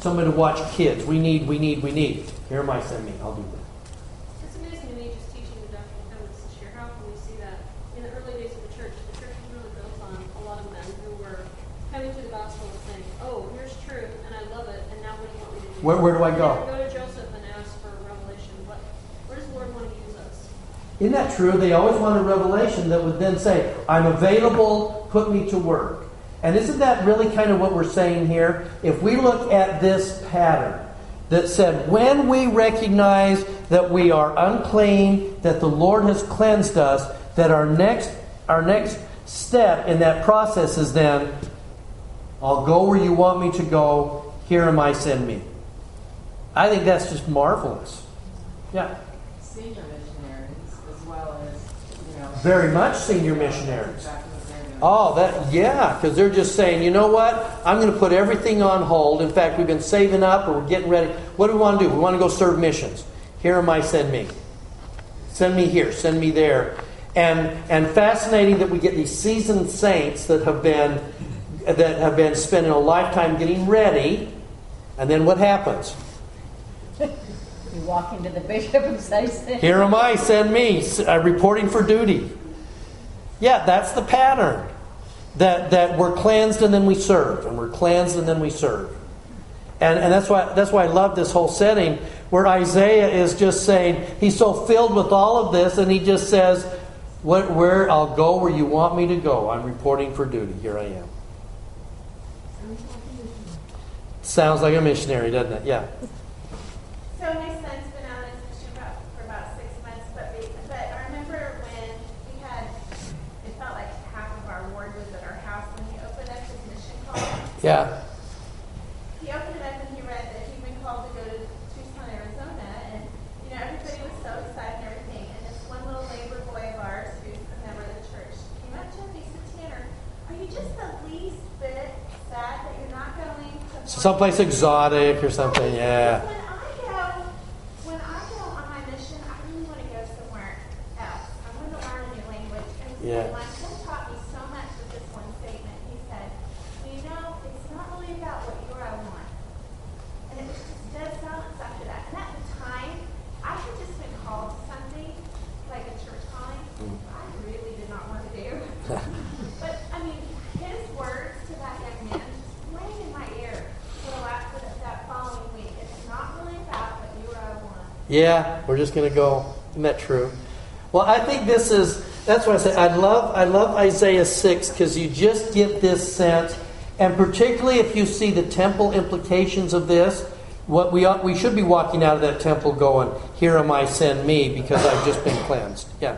somebody to watch kids. We need, we need, we need. Here am I sending. I'll do that. It's amazing to me just teaching the Doctrine and Covenants this year. How can we see that in the early days of the church? The church was really built on a lot of men who were coming to the gospel and saying, "Oh, here's truth, and I love it, and now what do you want to do?" Where- where do I go? never Go to Joseph and ask for revelation. What, where does the Lord want to use us? Isn't that true? They always want a revelation that would then say, I'm available, put me to work. And isn't that really kind of what we're saying here? If we look at this pattern that said, when we recognize that we are unclean, that the Lord has cleansed us, that our next, our next step in that process is then, I'll go where you want me to go, here am I, send me. I think that's just marvelous. Yeah missionaries as well as, you know. Very much senior missionaries. Oh, that yeah, because they're just saying, you know what? I'm going to put everything on hold. In fact, we've been saving up, or we're getting ready. What do we want to do? We want to go serve missions. Here am I. Send me. Send me here. Send me there. And and fascinating that we get these seasoned saints that have been that have been spending a lifetime getting ready, and then what happens? You walk into the bishop and say, "Send Here am I, send me, uh, reporting for duty. Yeah, that's the pattern. That, that we're cleansed and then we serve, and we're cleansed and then we serve. And, and that's, why, that's why I love this whole setting where Isaiah is just saying, he's so filled with all of this, and he just says, what, where I'll go where you want me to go. I'm reporting for duty. Here I am. Sounds like a missionary, doesn't it? Yeah. So my son's been out as mission about, for about six months, but, we, but I remember Yeah. He opened it up and he read that he'd been called to go to Tucson, Arizona, and you know everybody was so excited and everything. And this one little labor boy of ours, who's a member of the church, came up to him. He said, "Tanner, are you just the least bit sad that you're not going to someplace exotic or something. Yeah. When I go, when I go on my mission, I really want to go somewhere else. I want to learn a new language. And Yeah. my son taught me so much with this one statement. He said, "Well, you know, it's not really about what you or I want." And it was just dead silence after that. And at the time, I had just been called to something like a church calling. I really did not want to do. but I mean, his words to that young man just rang in my ear for the last for that following week. It's not really about what you or I want. Yeah, we're just going to go. Isn't that true? Well, I think this is. That's why I say I love. I love Isaiah six because you just get this sense, and particularly if you see the temple implications of this, what we ought, we should be walking out of that temple going, "Here am I, send me," because I've just been cleansed. Yeah.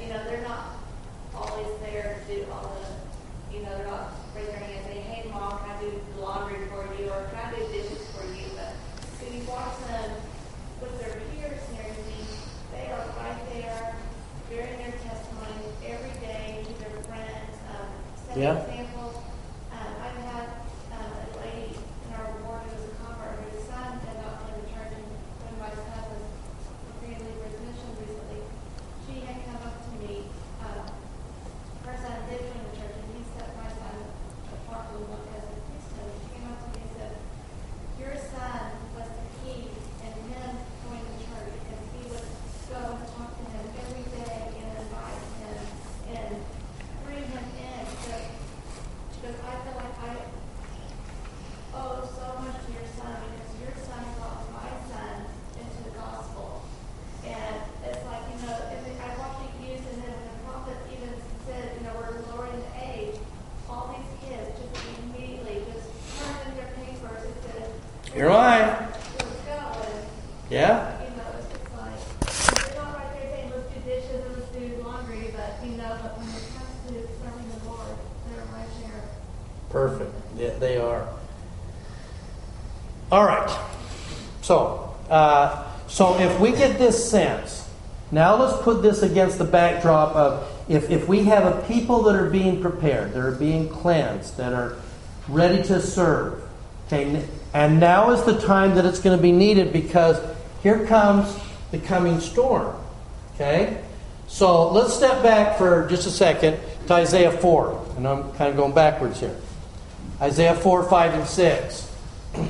You know, they're not always there to do all the, you know, they're not raising their hand and saying, hey, mom, can I do the laundry for you, or can I do dishes for you? But when you watch them with their peers and everything, they are right there, bearing their testimony every day to their friends, um, setting Yeah. examples. Um, I've had um, a lady in our ward who was a convert, whose son had not been to church, and when my son was preparing to leave for his mission recently, she had come up to me, um, her son did join the church, and he set my son apart from one as a priesthood. She came up to me and said, your son was the key in him going to church, because he would go and talk to him every day and invite him and bring him in. So, she goes, I feel like I owe so much to your son, because your son brought my son into the gospel. And it's like, you know, and I watch it used, and then when the prophet even said, you know, we're lowering the age, all these kids just immediately just turned in their papers and said, Here am I. let's go. And, Yeah. you know, it's just like, they're not right there saying, let's do dishes and let's do laundry, but, you know, but when it comes to serving the Lord, they're right there. Perfect. Yeah, they are. All right. So, uh, so if we get this sense, now let's put this against the backdrop of if, if we have a people that are being prepared, that are being cleansed, that are ready to serve. Okay, and now is the time that it's going to be needed because here comes the coming storm. Okay? So let's step back for just a second to Isaiah 4. And I'm kind of going backwards here. Isaiah 4, 5, and 6.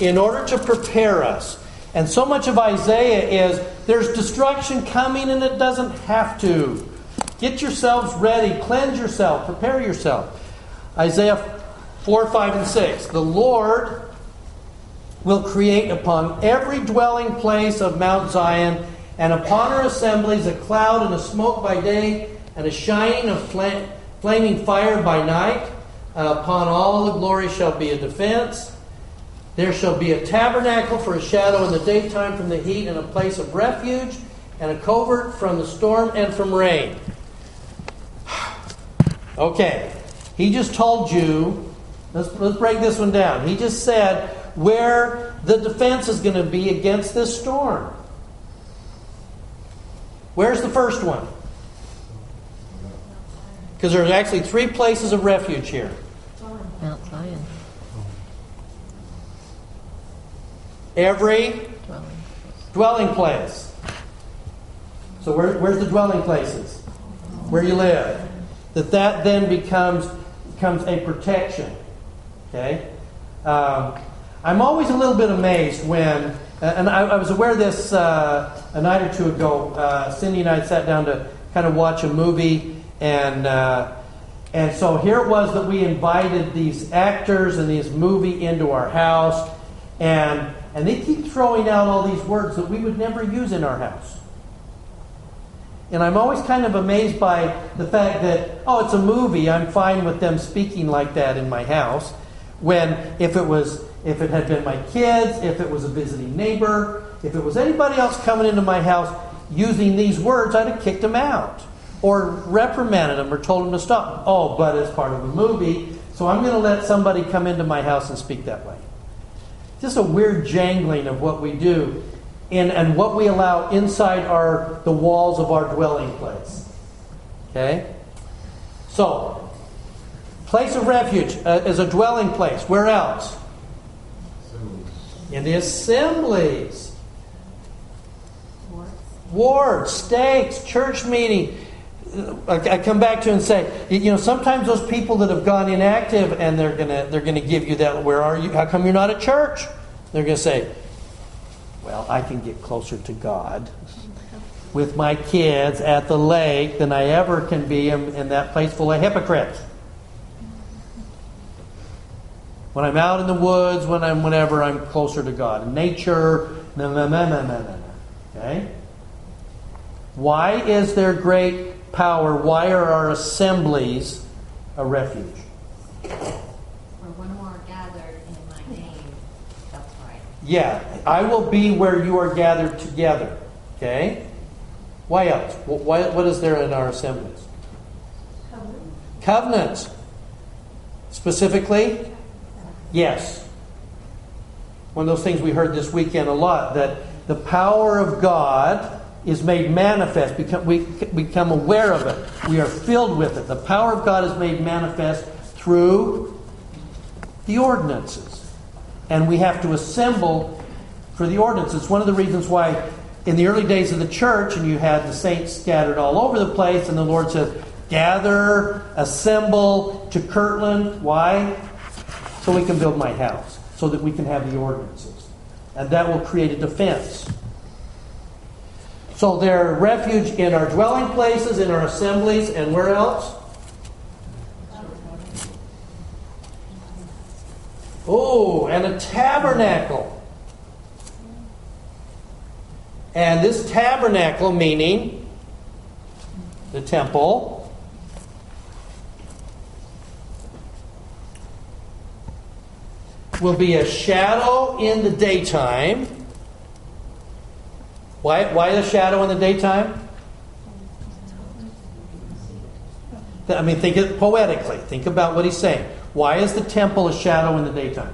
In order to prepare us, and so much of Isaiah is there's destruction coming and it doesn't have to. Get yourselves ready, cleanse yourself, prepare yourself. Isaiah 4, 5, and 6. The Lord will create upon every dwelling place of Mount Zion and upon her assemblies a cloud and a smoke by day and a shining of flam- flaming fire by night. Uh, upon all the glory shall be a defense. There shall be a tabernacle for a shadow in the daytime from the heat, and a place of refuge, and a covert from the storm and from rain. Okay, he just told you, let's, let's break this one down. He just said where the defense is going to be against this storm. Where's the first one? Because there's actually three places of refuge here. Mount Zion. Every Dwelling. dwelling place. So where, where's the dwelling places? Where you live. That that then becomes becomes a protection. Okay. Um, I'm always a little bit amazed when, and I, I was aware of this uh, a night or two ago. Uh, Cindy and I sat down to kind of watch a movie, and uh, and so here it was that we invited these actors and these movie into our house, and and they keep throwing out all these words that we would never use in our house. And I'm always kind of amazed by the fact that, oh, it's a movie, I'm fine with them speaking like that in my house. When if it was if it had been my kids, if it was a visiting neighbor, if it was anybody else coming into my house, using these words, I'd have kicked them out or reprimanded them or told them to stop. Oh, but it's part of a movie, so I'm going to let somebody come into my house and speak that way. Just a weird jangling of what we do in, and what we allow inside our the walls of our dwelling place. Okay? So, place of refuge uh, is a dwelling place. Where else? In the assemblies. Wards, stakes, church meeting. I come back to and say, you know, sometimes those people that have gone inactive and they're gonna they're gonna give you that. Where are you? How come you're not at church? They're gonna say, well, I can get closer to God with my kids at the lake than I ever can be in, in that place full of hypocrites. When I'm out in the woods, when I'm whenever I'm closer to God, in nature, no, no, no, no, no, no. Okay. Why is there great power, why are our assemblies a refuge? When we are gathered in my name, that's right. Yeah, I will be where you are gathered together. Okay? Why else? What, what is there in our assemblies? Covenant. Covenants. Specifically? Yes. One of those things we heard this weekend a lot that the power of God is made manifest. Become, we become aware of it. We are filled with it. The power of God is made manifest through the ordinances. And we have to assemble for the ordinances. One of the reasons why in the early days of the church, and you had the saints scattered all over the place, and the Lord said, Gather, assemble to Kirtland. Why? So we can build my house, so that we can have the ordinances. And that will create a defense. So they're refuge in our dwelling places, in our assemblies, and where else? Oh, and a tabernacle. And this tabernacle, meaning the temple, will be a shadow in the daytime why, why the shadow in the daytime? I mean, think it poetically. Think about what he's saying. Why is the temple a shadow in the daytime?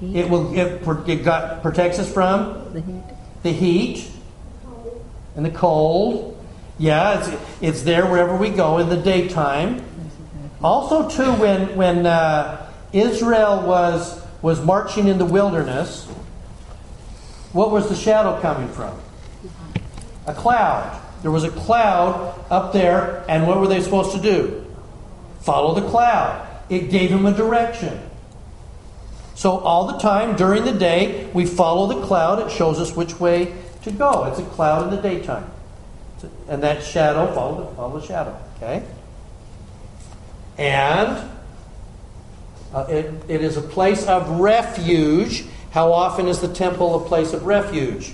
The it will it, it got, protects us from the heat, the heat and the cold. Yeah, it's, it's there wherever we go in the daytime. Also, too, when when uh, Israel was was marching in the wilderness, what was the shadow coming from? A cloud. There was a cloud up there, and what were they supposed to do? Follow the cloud. It gave them a direction. So, all the time during the day, we follow the cloud. It shows us which way to go. It's a cloud in the daytime. And that shadow, follow the, follow the shadow. Okay? And uh, it, it is a place of refuge how often is the temple a place of refuge?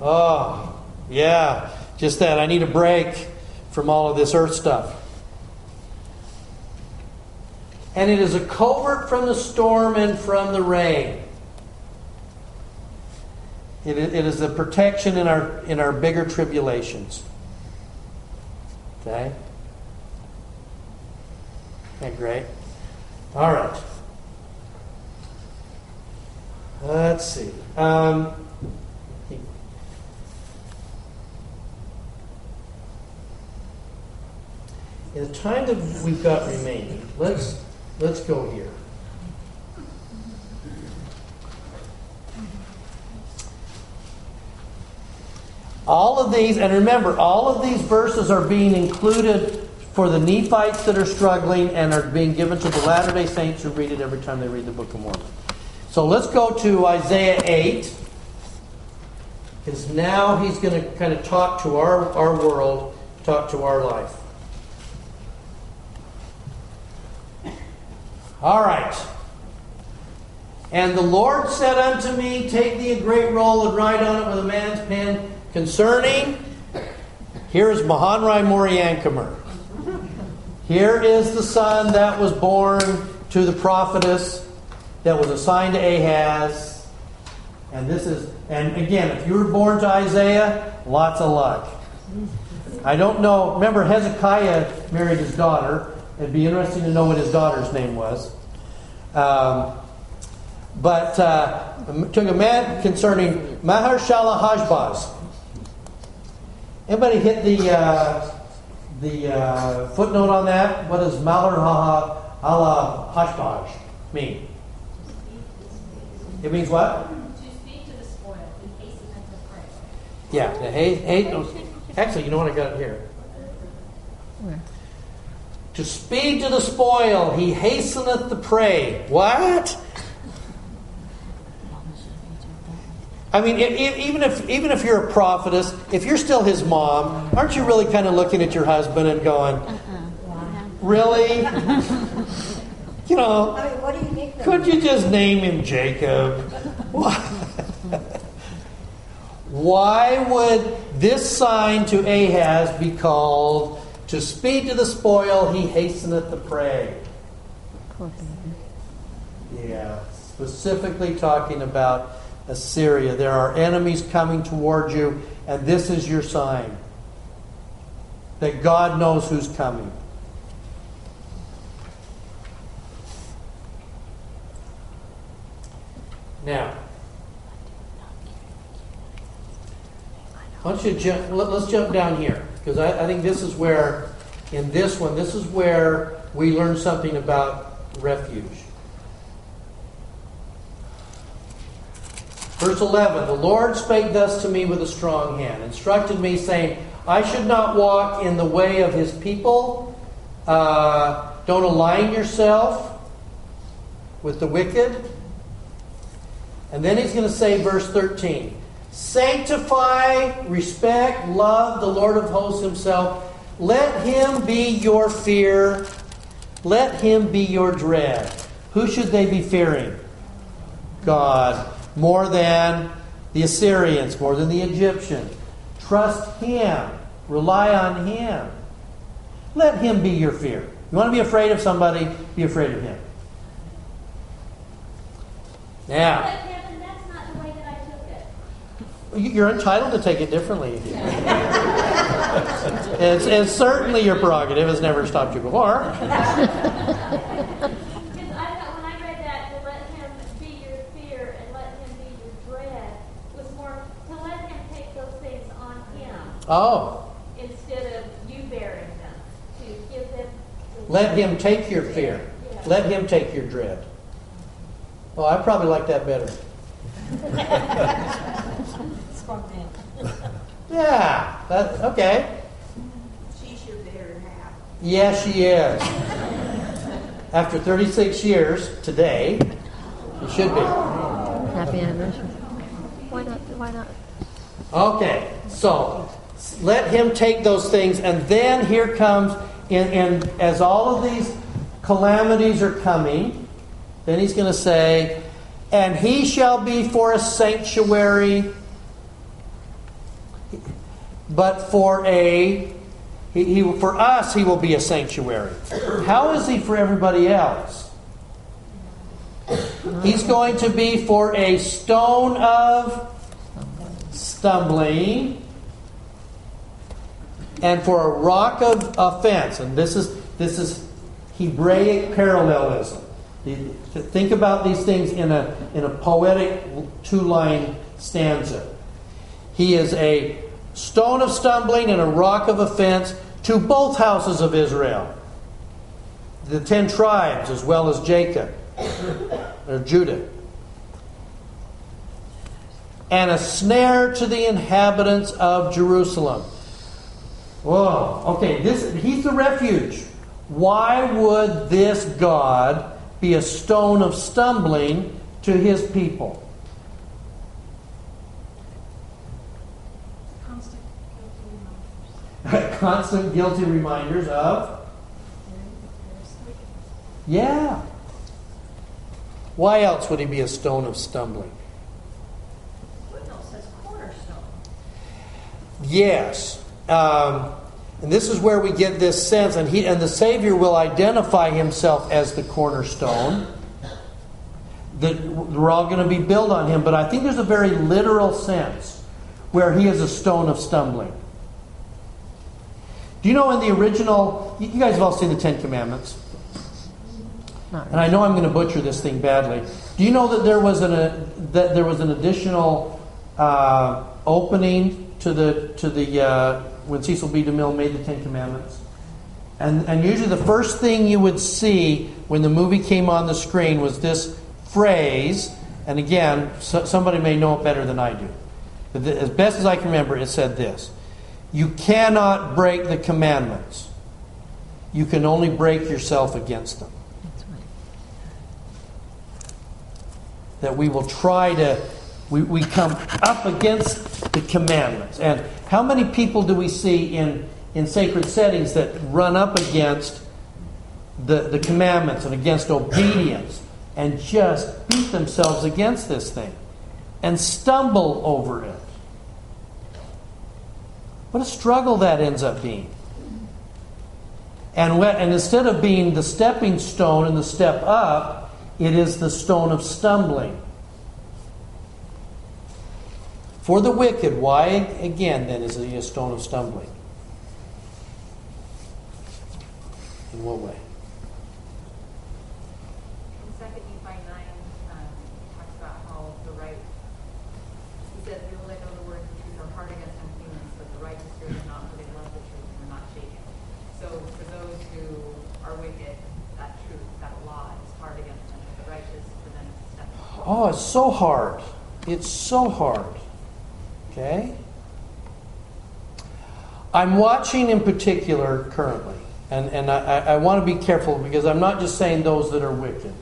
Oh, yeah, just that. I need a break from all of this earth stuff. And it is a covert from the storm and from the rain. It, it is a protection in our, in our bigger tribulations. Okay? Okay, great. All right. Let's see. Um, in the time that we've got remaining, let's let's go here. All of these, and remember, all of these verses are being included for the Nephites that are struggling and are being given to the Latter day Saints who read it every time they read the Book of Mormon. So let's go to Isaiah 8. Because now he's going to kind of talk to our, our world, talk to our life. All right. And the Lord said unto me, Take thee a great roll and write on it with a man's pen concerning. Here is Mahonri Moriancumer. Here is the son that was born to the prophetess that was assigned to Ahaz. And this is, and again, if you were born to Isaiah, lots of luck. I don't know. Remember, Hezekiah married his daughter. It'd be interesting to know what his daughter's name was. Um, but uh, took a man concerning Maher-shalal-hash-baz. Anybody hit the uh, the uh, footnote on that? What does Maher-shalal-hash-baz mean? It means what? To speak to the spoil, and hasten it to pray. Yeah, the hay, hay, actually, you know what? I got it here. To speed to the spoil, he hasteneth the prey. What? I mean, i i even if even if you're a prophetess, if you're still his mom, aren't you really kind of looking at your husband and going, uh-uh. "Really? you know, I mean, what do you think? could you just name him Jacob? Why? Why would this sign to Ahaz be called to speed to the spoil, he hasteneth the prey? Yeah, specifically talking about Assyria. There are enemies coming toward you, and this is your sign that God knows who's coming. Now, you jump, let, us jump down here because I, I think this is where, in this one, this is where we learn something about refuge. Verse 11 The Lord spake thus to me with a strong hand, instructed me, saying, I should not walk in the way of his people. Uh, don't align yourself with the wicked. And then he's going to say, verse 13 Sanctify, respect, love the Lord of hosts himself. Let him be your fear. Let him be your dread. Who should they be fearing? God. More than the Assyrians, more than the Egyptians. Trust him. Rely on him. Let him be your fear. You want to be afraid of somebody, be afraid of him. Now. But Kevin, that's not the way that I took it. You- You're entitled to take it differently. it's, it's certainly your prerogative. Has never stopped you before. Because I thought when I read that, to let him be your fear and let him be your dread was more to let him take those things on him Oh, instead of you bearing them. To give them. to- let him take your fear. Let him take your dread. Well, I probably like that better. Strong man. Yeah, that, okay. She's your better half. Yeah, she is. After 36 years today, it should be. Happy anniversary. Why not? Why not? Okay, so let him take those things, and then here comes, and, and as all of these calamities are coming, then he's going to say, and he shall be for a sanctuary, but for a he, he, for us he will be a sanctuary. How is he for everybody else? He's going to be for a stone of stumbling and for a rock of offense. And this is this is Hebraic parallelism. Think about these things in a in a poetic two line stanza. He is a stone of stumbling and a rock of offense to both houses of Israel, the ten tribes as well as Jacob or Judah and a snare to the inhabitants of Jerusalem. Whoa, okay, this he's the refuge. Why would this God be a stone of stumbling to his people? Constant guilty reminders. Constant guilty reminders of Yeah. Why else would he be a stone of stumbling? Footnote says cornerstone. Yes. Um, and this is where we get this sense, and he and the Savior will identify himself as the cornerstone. that we're all going to be built on him, but I think there's a very literal sense where he is a stone of stumbling. Do you know in the original, you guys have all seen the Ten Commandments? And I know I'm going to butcher this thing badly. Do you know that there was an, a, that there was an additional uh, opening to the, to the uh, when Cecil B. DeMille made the Ten Commandments? And, and usually the first thing you would see when the movie came on the screen was this phrase, and again, so, somebody may know it better than I do. But the, as best as I can remember, it said this You cannot break the commandments, you can only break yourself against them. That we will try to, we, we come up against the commandments. And how many people do we see in, in sacred settings that run up against the, the commandments and against obedience and just beat themselves against this thing and stumble over it? What a struggle that ends up being. And, when, and instead of being the stepping stone and the step up, it is the stone of stumbling. For the wicked, why again then is it a stone of stumbling? In what way? In Second Nephi nine, um, talks about how the right, he says, people that know the words of truth are hard against uncleanness, but the righteous fear them not, for they love the truth and are not shaken. So for those who are wicked, that truth, that law is hard against them, but the righteous, for them, it's step. Oh, it's so hard. It's so hard. Okay? I'm watching in particular currently, and, and I, I want to be careful because I'm not just saying those that are wicked.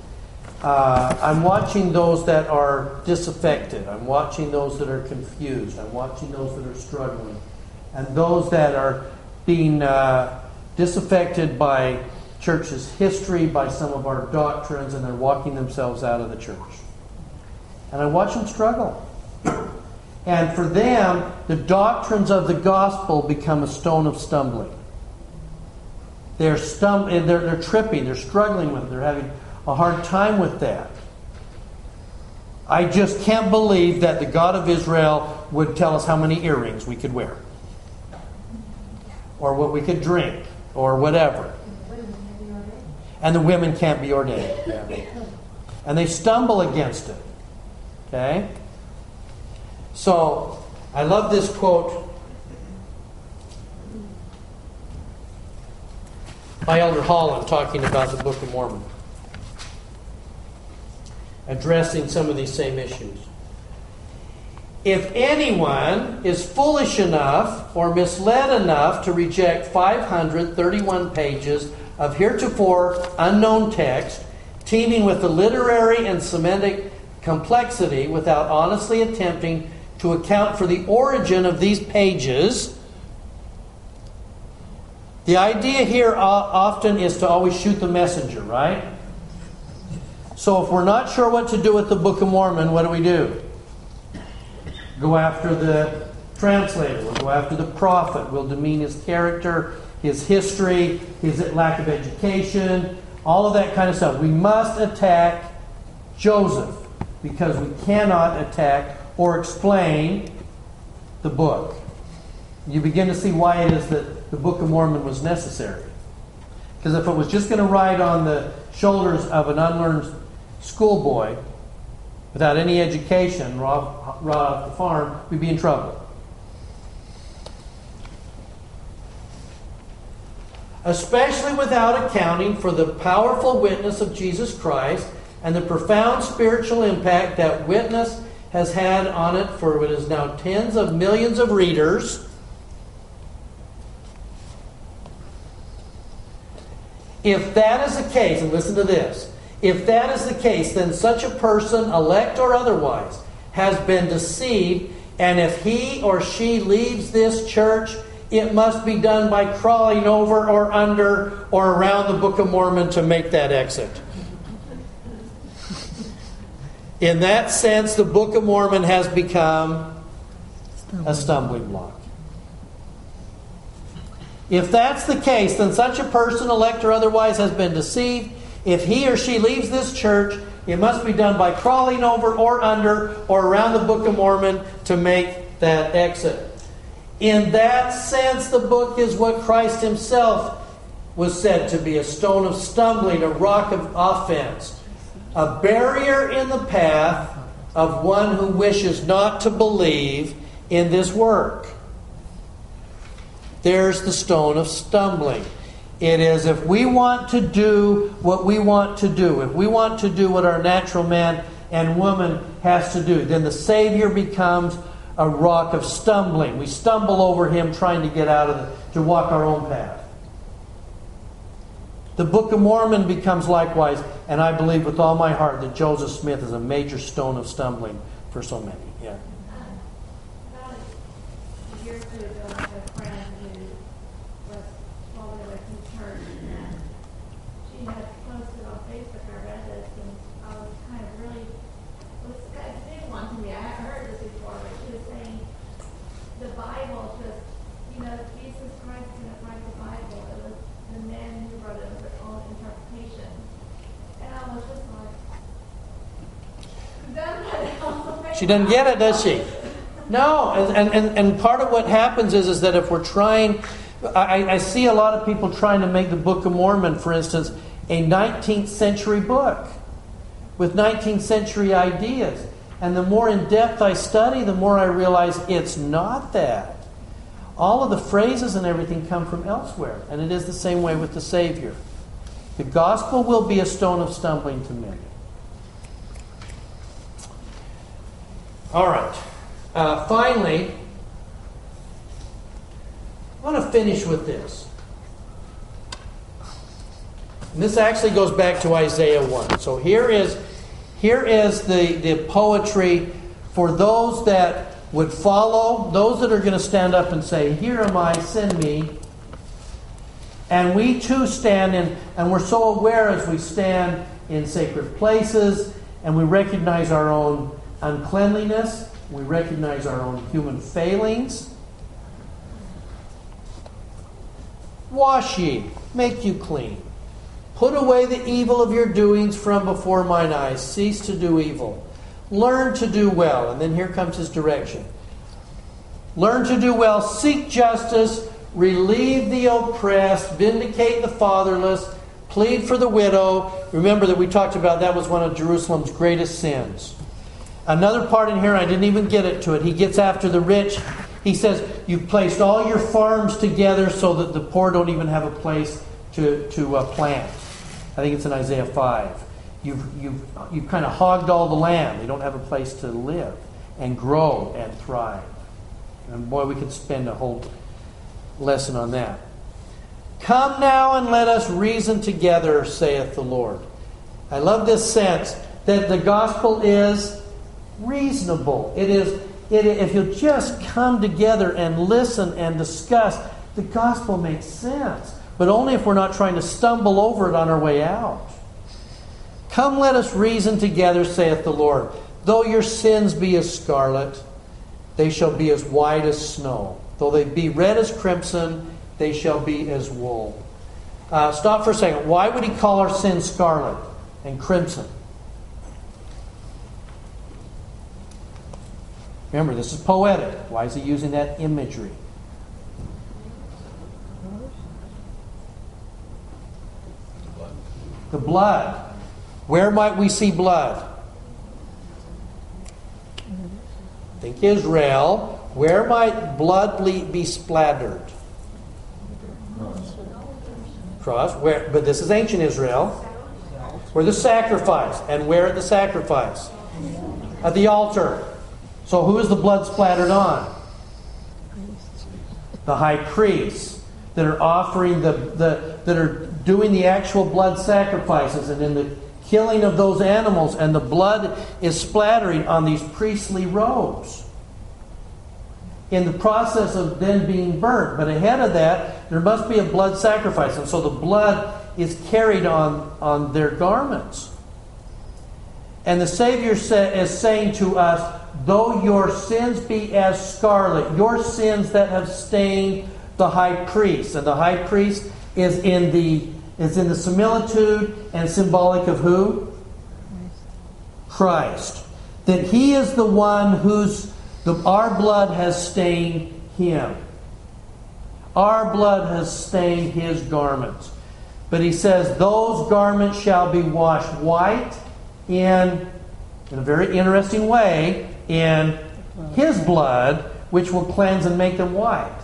Uh, I'm watching those that are disaffected. I'm watching those that are confused. I'm watching those that are struggling. And those that are being uh, disaffected by church's history, by some of our doctrines, and they're walking themselves out of the church. And I watch them struggle. And for them, the doctrines of the gospel become a stone of stumbling. They're, stum- they're, they're tripping, they're struggling with it, they're having a hard time with that. I just can't believe that the God of Israel would tell us how many earrings we could wear, or what we could drink, or whatever. And the women can't be ordained. And they stumble against it. Okay? So, I love this quote by Elder Holland talking about the Book of Mormon, addressing some of these same issues. If anyone is foolish enough or misled enough to reject 531 pages of heretofore unknown text, teeming with the literary and semantic complexity, without honestly attempting to account for the origin of these pages. The idea here often is to always shoot the messenger, right? So if we're not sure what to do with the Book of Mormon, what do we do? Go after the translator, we'll go after the prophet, we'll demean his character, his history, his lack of education, all of that kind of stuff. We must attack Joseph because we cannot attack or explain the book. You begin to see why it is that the Book of Mormon was necessary. Because if it was just going to ride on the shoulders of an unlearned schoolboy without any education, right off the farm, we'd be in trouble. Especially without accounting for the powerful witness of Jesus Christ and the profound spiritual impact that witness has had on it for what is now tens of millions of readers. If that is the case, and listen to this, if that is the case, then such a person, elect or otherwise, has been deceived, and if he or she leaves this church, it must be done by crawling over or under or around the Book of Mormon to make that exit. In that sense, the Book of Mormon has become a stumbling block. If that's the case, then such a person, elect or otherwise, has been deceived. If he or she leaves this church, It must be done by crawling over or under or around the Book of Mormon to make that exit. In that sense, the book is what Christ Himself was said to be a stone of stumbling, a rock of offense, a barrier in the path of one who wishes not to believe in this work. There's the stone of stumbling. It is if we want to do what we want to do, if we want to do what our natural man and woman has to do, then the Savior becomes a rock of stumbling. We stumble over him trying to get out of the, to walk our own path. The Book of Mormon becomes likewise, and I believe with all my heart that Joseph Smith is a major stone of stumbling for so many. Yeah. About a year or two ago, I had a friend who was all the way from church, and she had posted on Facebook, I read this, and I was kind of really, it was kind of a big one to me, I hadn't heard this before, but she was saying, the Bible just, you know, Jesus Christ didn't write the Bible, it was the men who wrote it with their own interpretation. And I was just like, that She doesn't get it, does she? No, and, and, and part of what happens is, is that if we're trying, I, I see a lot of people trying to make the Book of Mormon, for instance, a 19th century book with 19th century ideas. And the more in depth I study, the more I realize it's not that. All of the phrases and everything come from elsewhere, and it is the same way with the Savior. The gospel will be a stone of stumbling to many. All right. Uh, finally, I want to finish with this. And this actually goes back to Isaiah 1. So here is, here is the, the poetry for those that would follow, those that are going to stand up and say, Here am I, send me. And we too stand in, and we're so aware as we stand in sacred places and we recognize our own uncleanliness, we recognize our own human failings. Wash ye, make you clean. Put away the evil of your doings from before mine eyes. Cease to do evil. Learn to do well. And then here comes his direction. Learn to do well. Seek justice. Relieve the oppressed. Vindicate the fatherless. Plead for the widow. Remember that we talked about that was one of Jerusalem's greatest sins. Another part in here, I didn't even get it to it. He gets after the rich. He says, You've placed all your farms together so that the poor don't even have a place to, to uh, plant. I think it's in Isaiah 5. You've, you've, you've kind of hogged all the land. They don't have a place to live and grow and thrive. And boy, we could spend a whole lesson on that. Come now and let us reason together, saith the Lord. I love this sense that the gospel is reasonable. It is, it, if you'll just come together and listen and discuss, the gospel makes sense. But only if we're not trying to stumble over it on our way out. Come, let us reason together, saith the Lord. Though your sins be as scarlet, they shall be as white as snow. Though they be red as crimson, they shall be as wool. Uh, stop for a second. Why would he call our sins scarlet and crimson? Remember, this is poetic. Why is he using that imagery? The blood. Where might we see blood? Think Israel. Where might blood be splattered? Cross. Where? But this is ancient Israel. Where the sacrifice. And where at the sacrifice? At the altar. So who is the blood splattered on? The high priests that are offering the, the that are doing the actual blood sacrifices and in the killing of those animals and the blood is splattering on these priestly robes. In the process of then being burnt. But ahead of that there must be a blood sacrifice and so the blood is carried on on their garments. And the savior sa- is saying to us though your sins be as scarlet your sins that have stained the high priest and the high priest is in the is in the similitude and symbolic of who? Christ. That he is the one whose the, our blood has stained him. Our blood has stained his garments. But he says, Those garments shall be washed white in, in a very interesting way, in his blood, which will cleanse and make them white.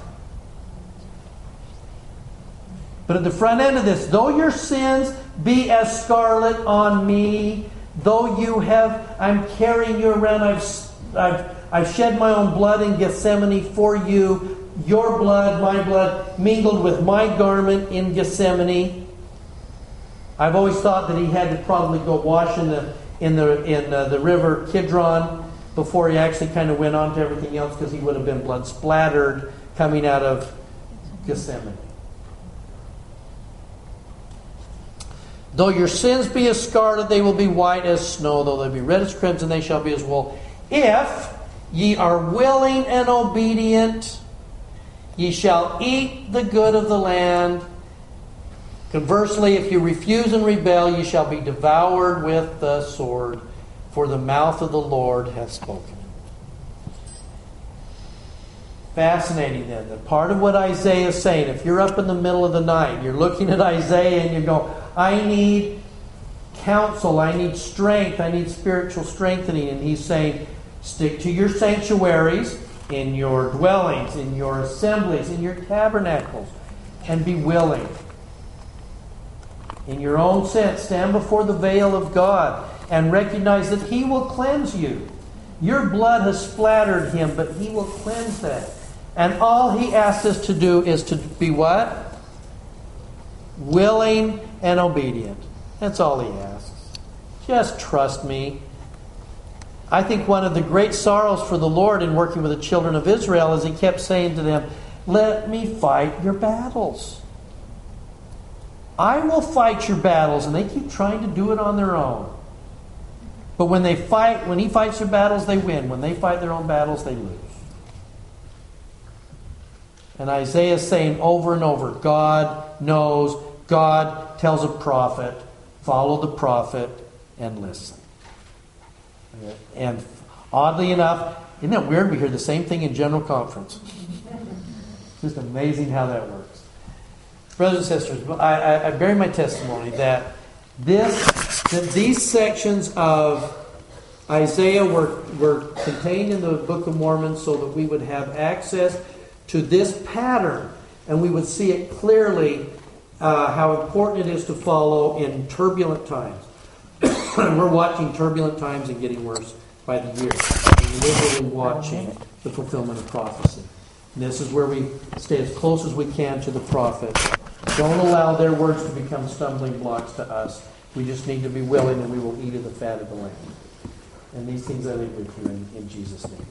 But at the front end of this, though your sins be as scarlet on me, though you have, I'm carrying you around, I've, I've, I've shed my own blood in Gethsemane for you, your blood, my blood, mingled with my garment in Gethsemane. I've always thought that he had to probably go wash in the in the in uh, the river Kidron before he actually kind of went on to everything else because he would have been blood splattered coming out of Gethsemane. Though your sins be as scarlet, they will be white as snow. Though they be red as crimson, they shall be as wool. If ye are willing and obedient, ye shall eat the good of the land. Conversely, if you refuse and rebel, ye shall be devoured with the sword, for the mouth of the Lord hath spoken. Fascinating, then. That part of what Isaiah is saying, if you're up in the middle of the night, you're looking at Isaiah and you go, I need counsel, I need strength, I need spiritual strengthening. And he's saying, stick to your sanctuaries, in your dwellings, in your assemblies, in your tabernacles, and be willing in your own sense, stand before the veil of God and recognize that He will cleanse you. Your blood has splattered Him, but He will cleanse that. And all He asks us to do is to be what? Willing and obedient. That's all He asks. Just trust me. I think one of the great sorrows for the Lord in working with the children of Israel is He kept saying to them, Let me fight your battles. I will fight your battles, and they keep trying to do it on their own. But when they fight, when he fights their battles, they win. When they fight their own battles, they lose. And Isaiah is saying over and over God knows, God tells a prophet, follow the prophet and listen. And oddly enough, isn't that weird? We hear the same thing in General Conference. It's just amazing how that works. Brothers and sisters, I, I, I bear my testimony that this, that these sections of Isaiah were, were contained in the Book of Mormon so that we would have access to this pattern and we would see it clearly uh, how important it is to follow in turbulent times. We're watching turbulent times and getting worse by the year. We're literally watching the fulfillment of prophecy. And this is where we stay as close as we can to the prophet. Don't allow their words to become stumbling blocks to us. We just need to be willing and we will eat of the fat of the land. And these things I leave with you in, in Jesus' name.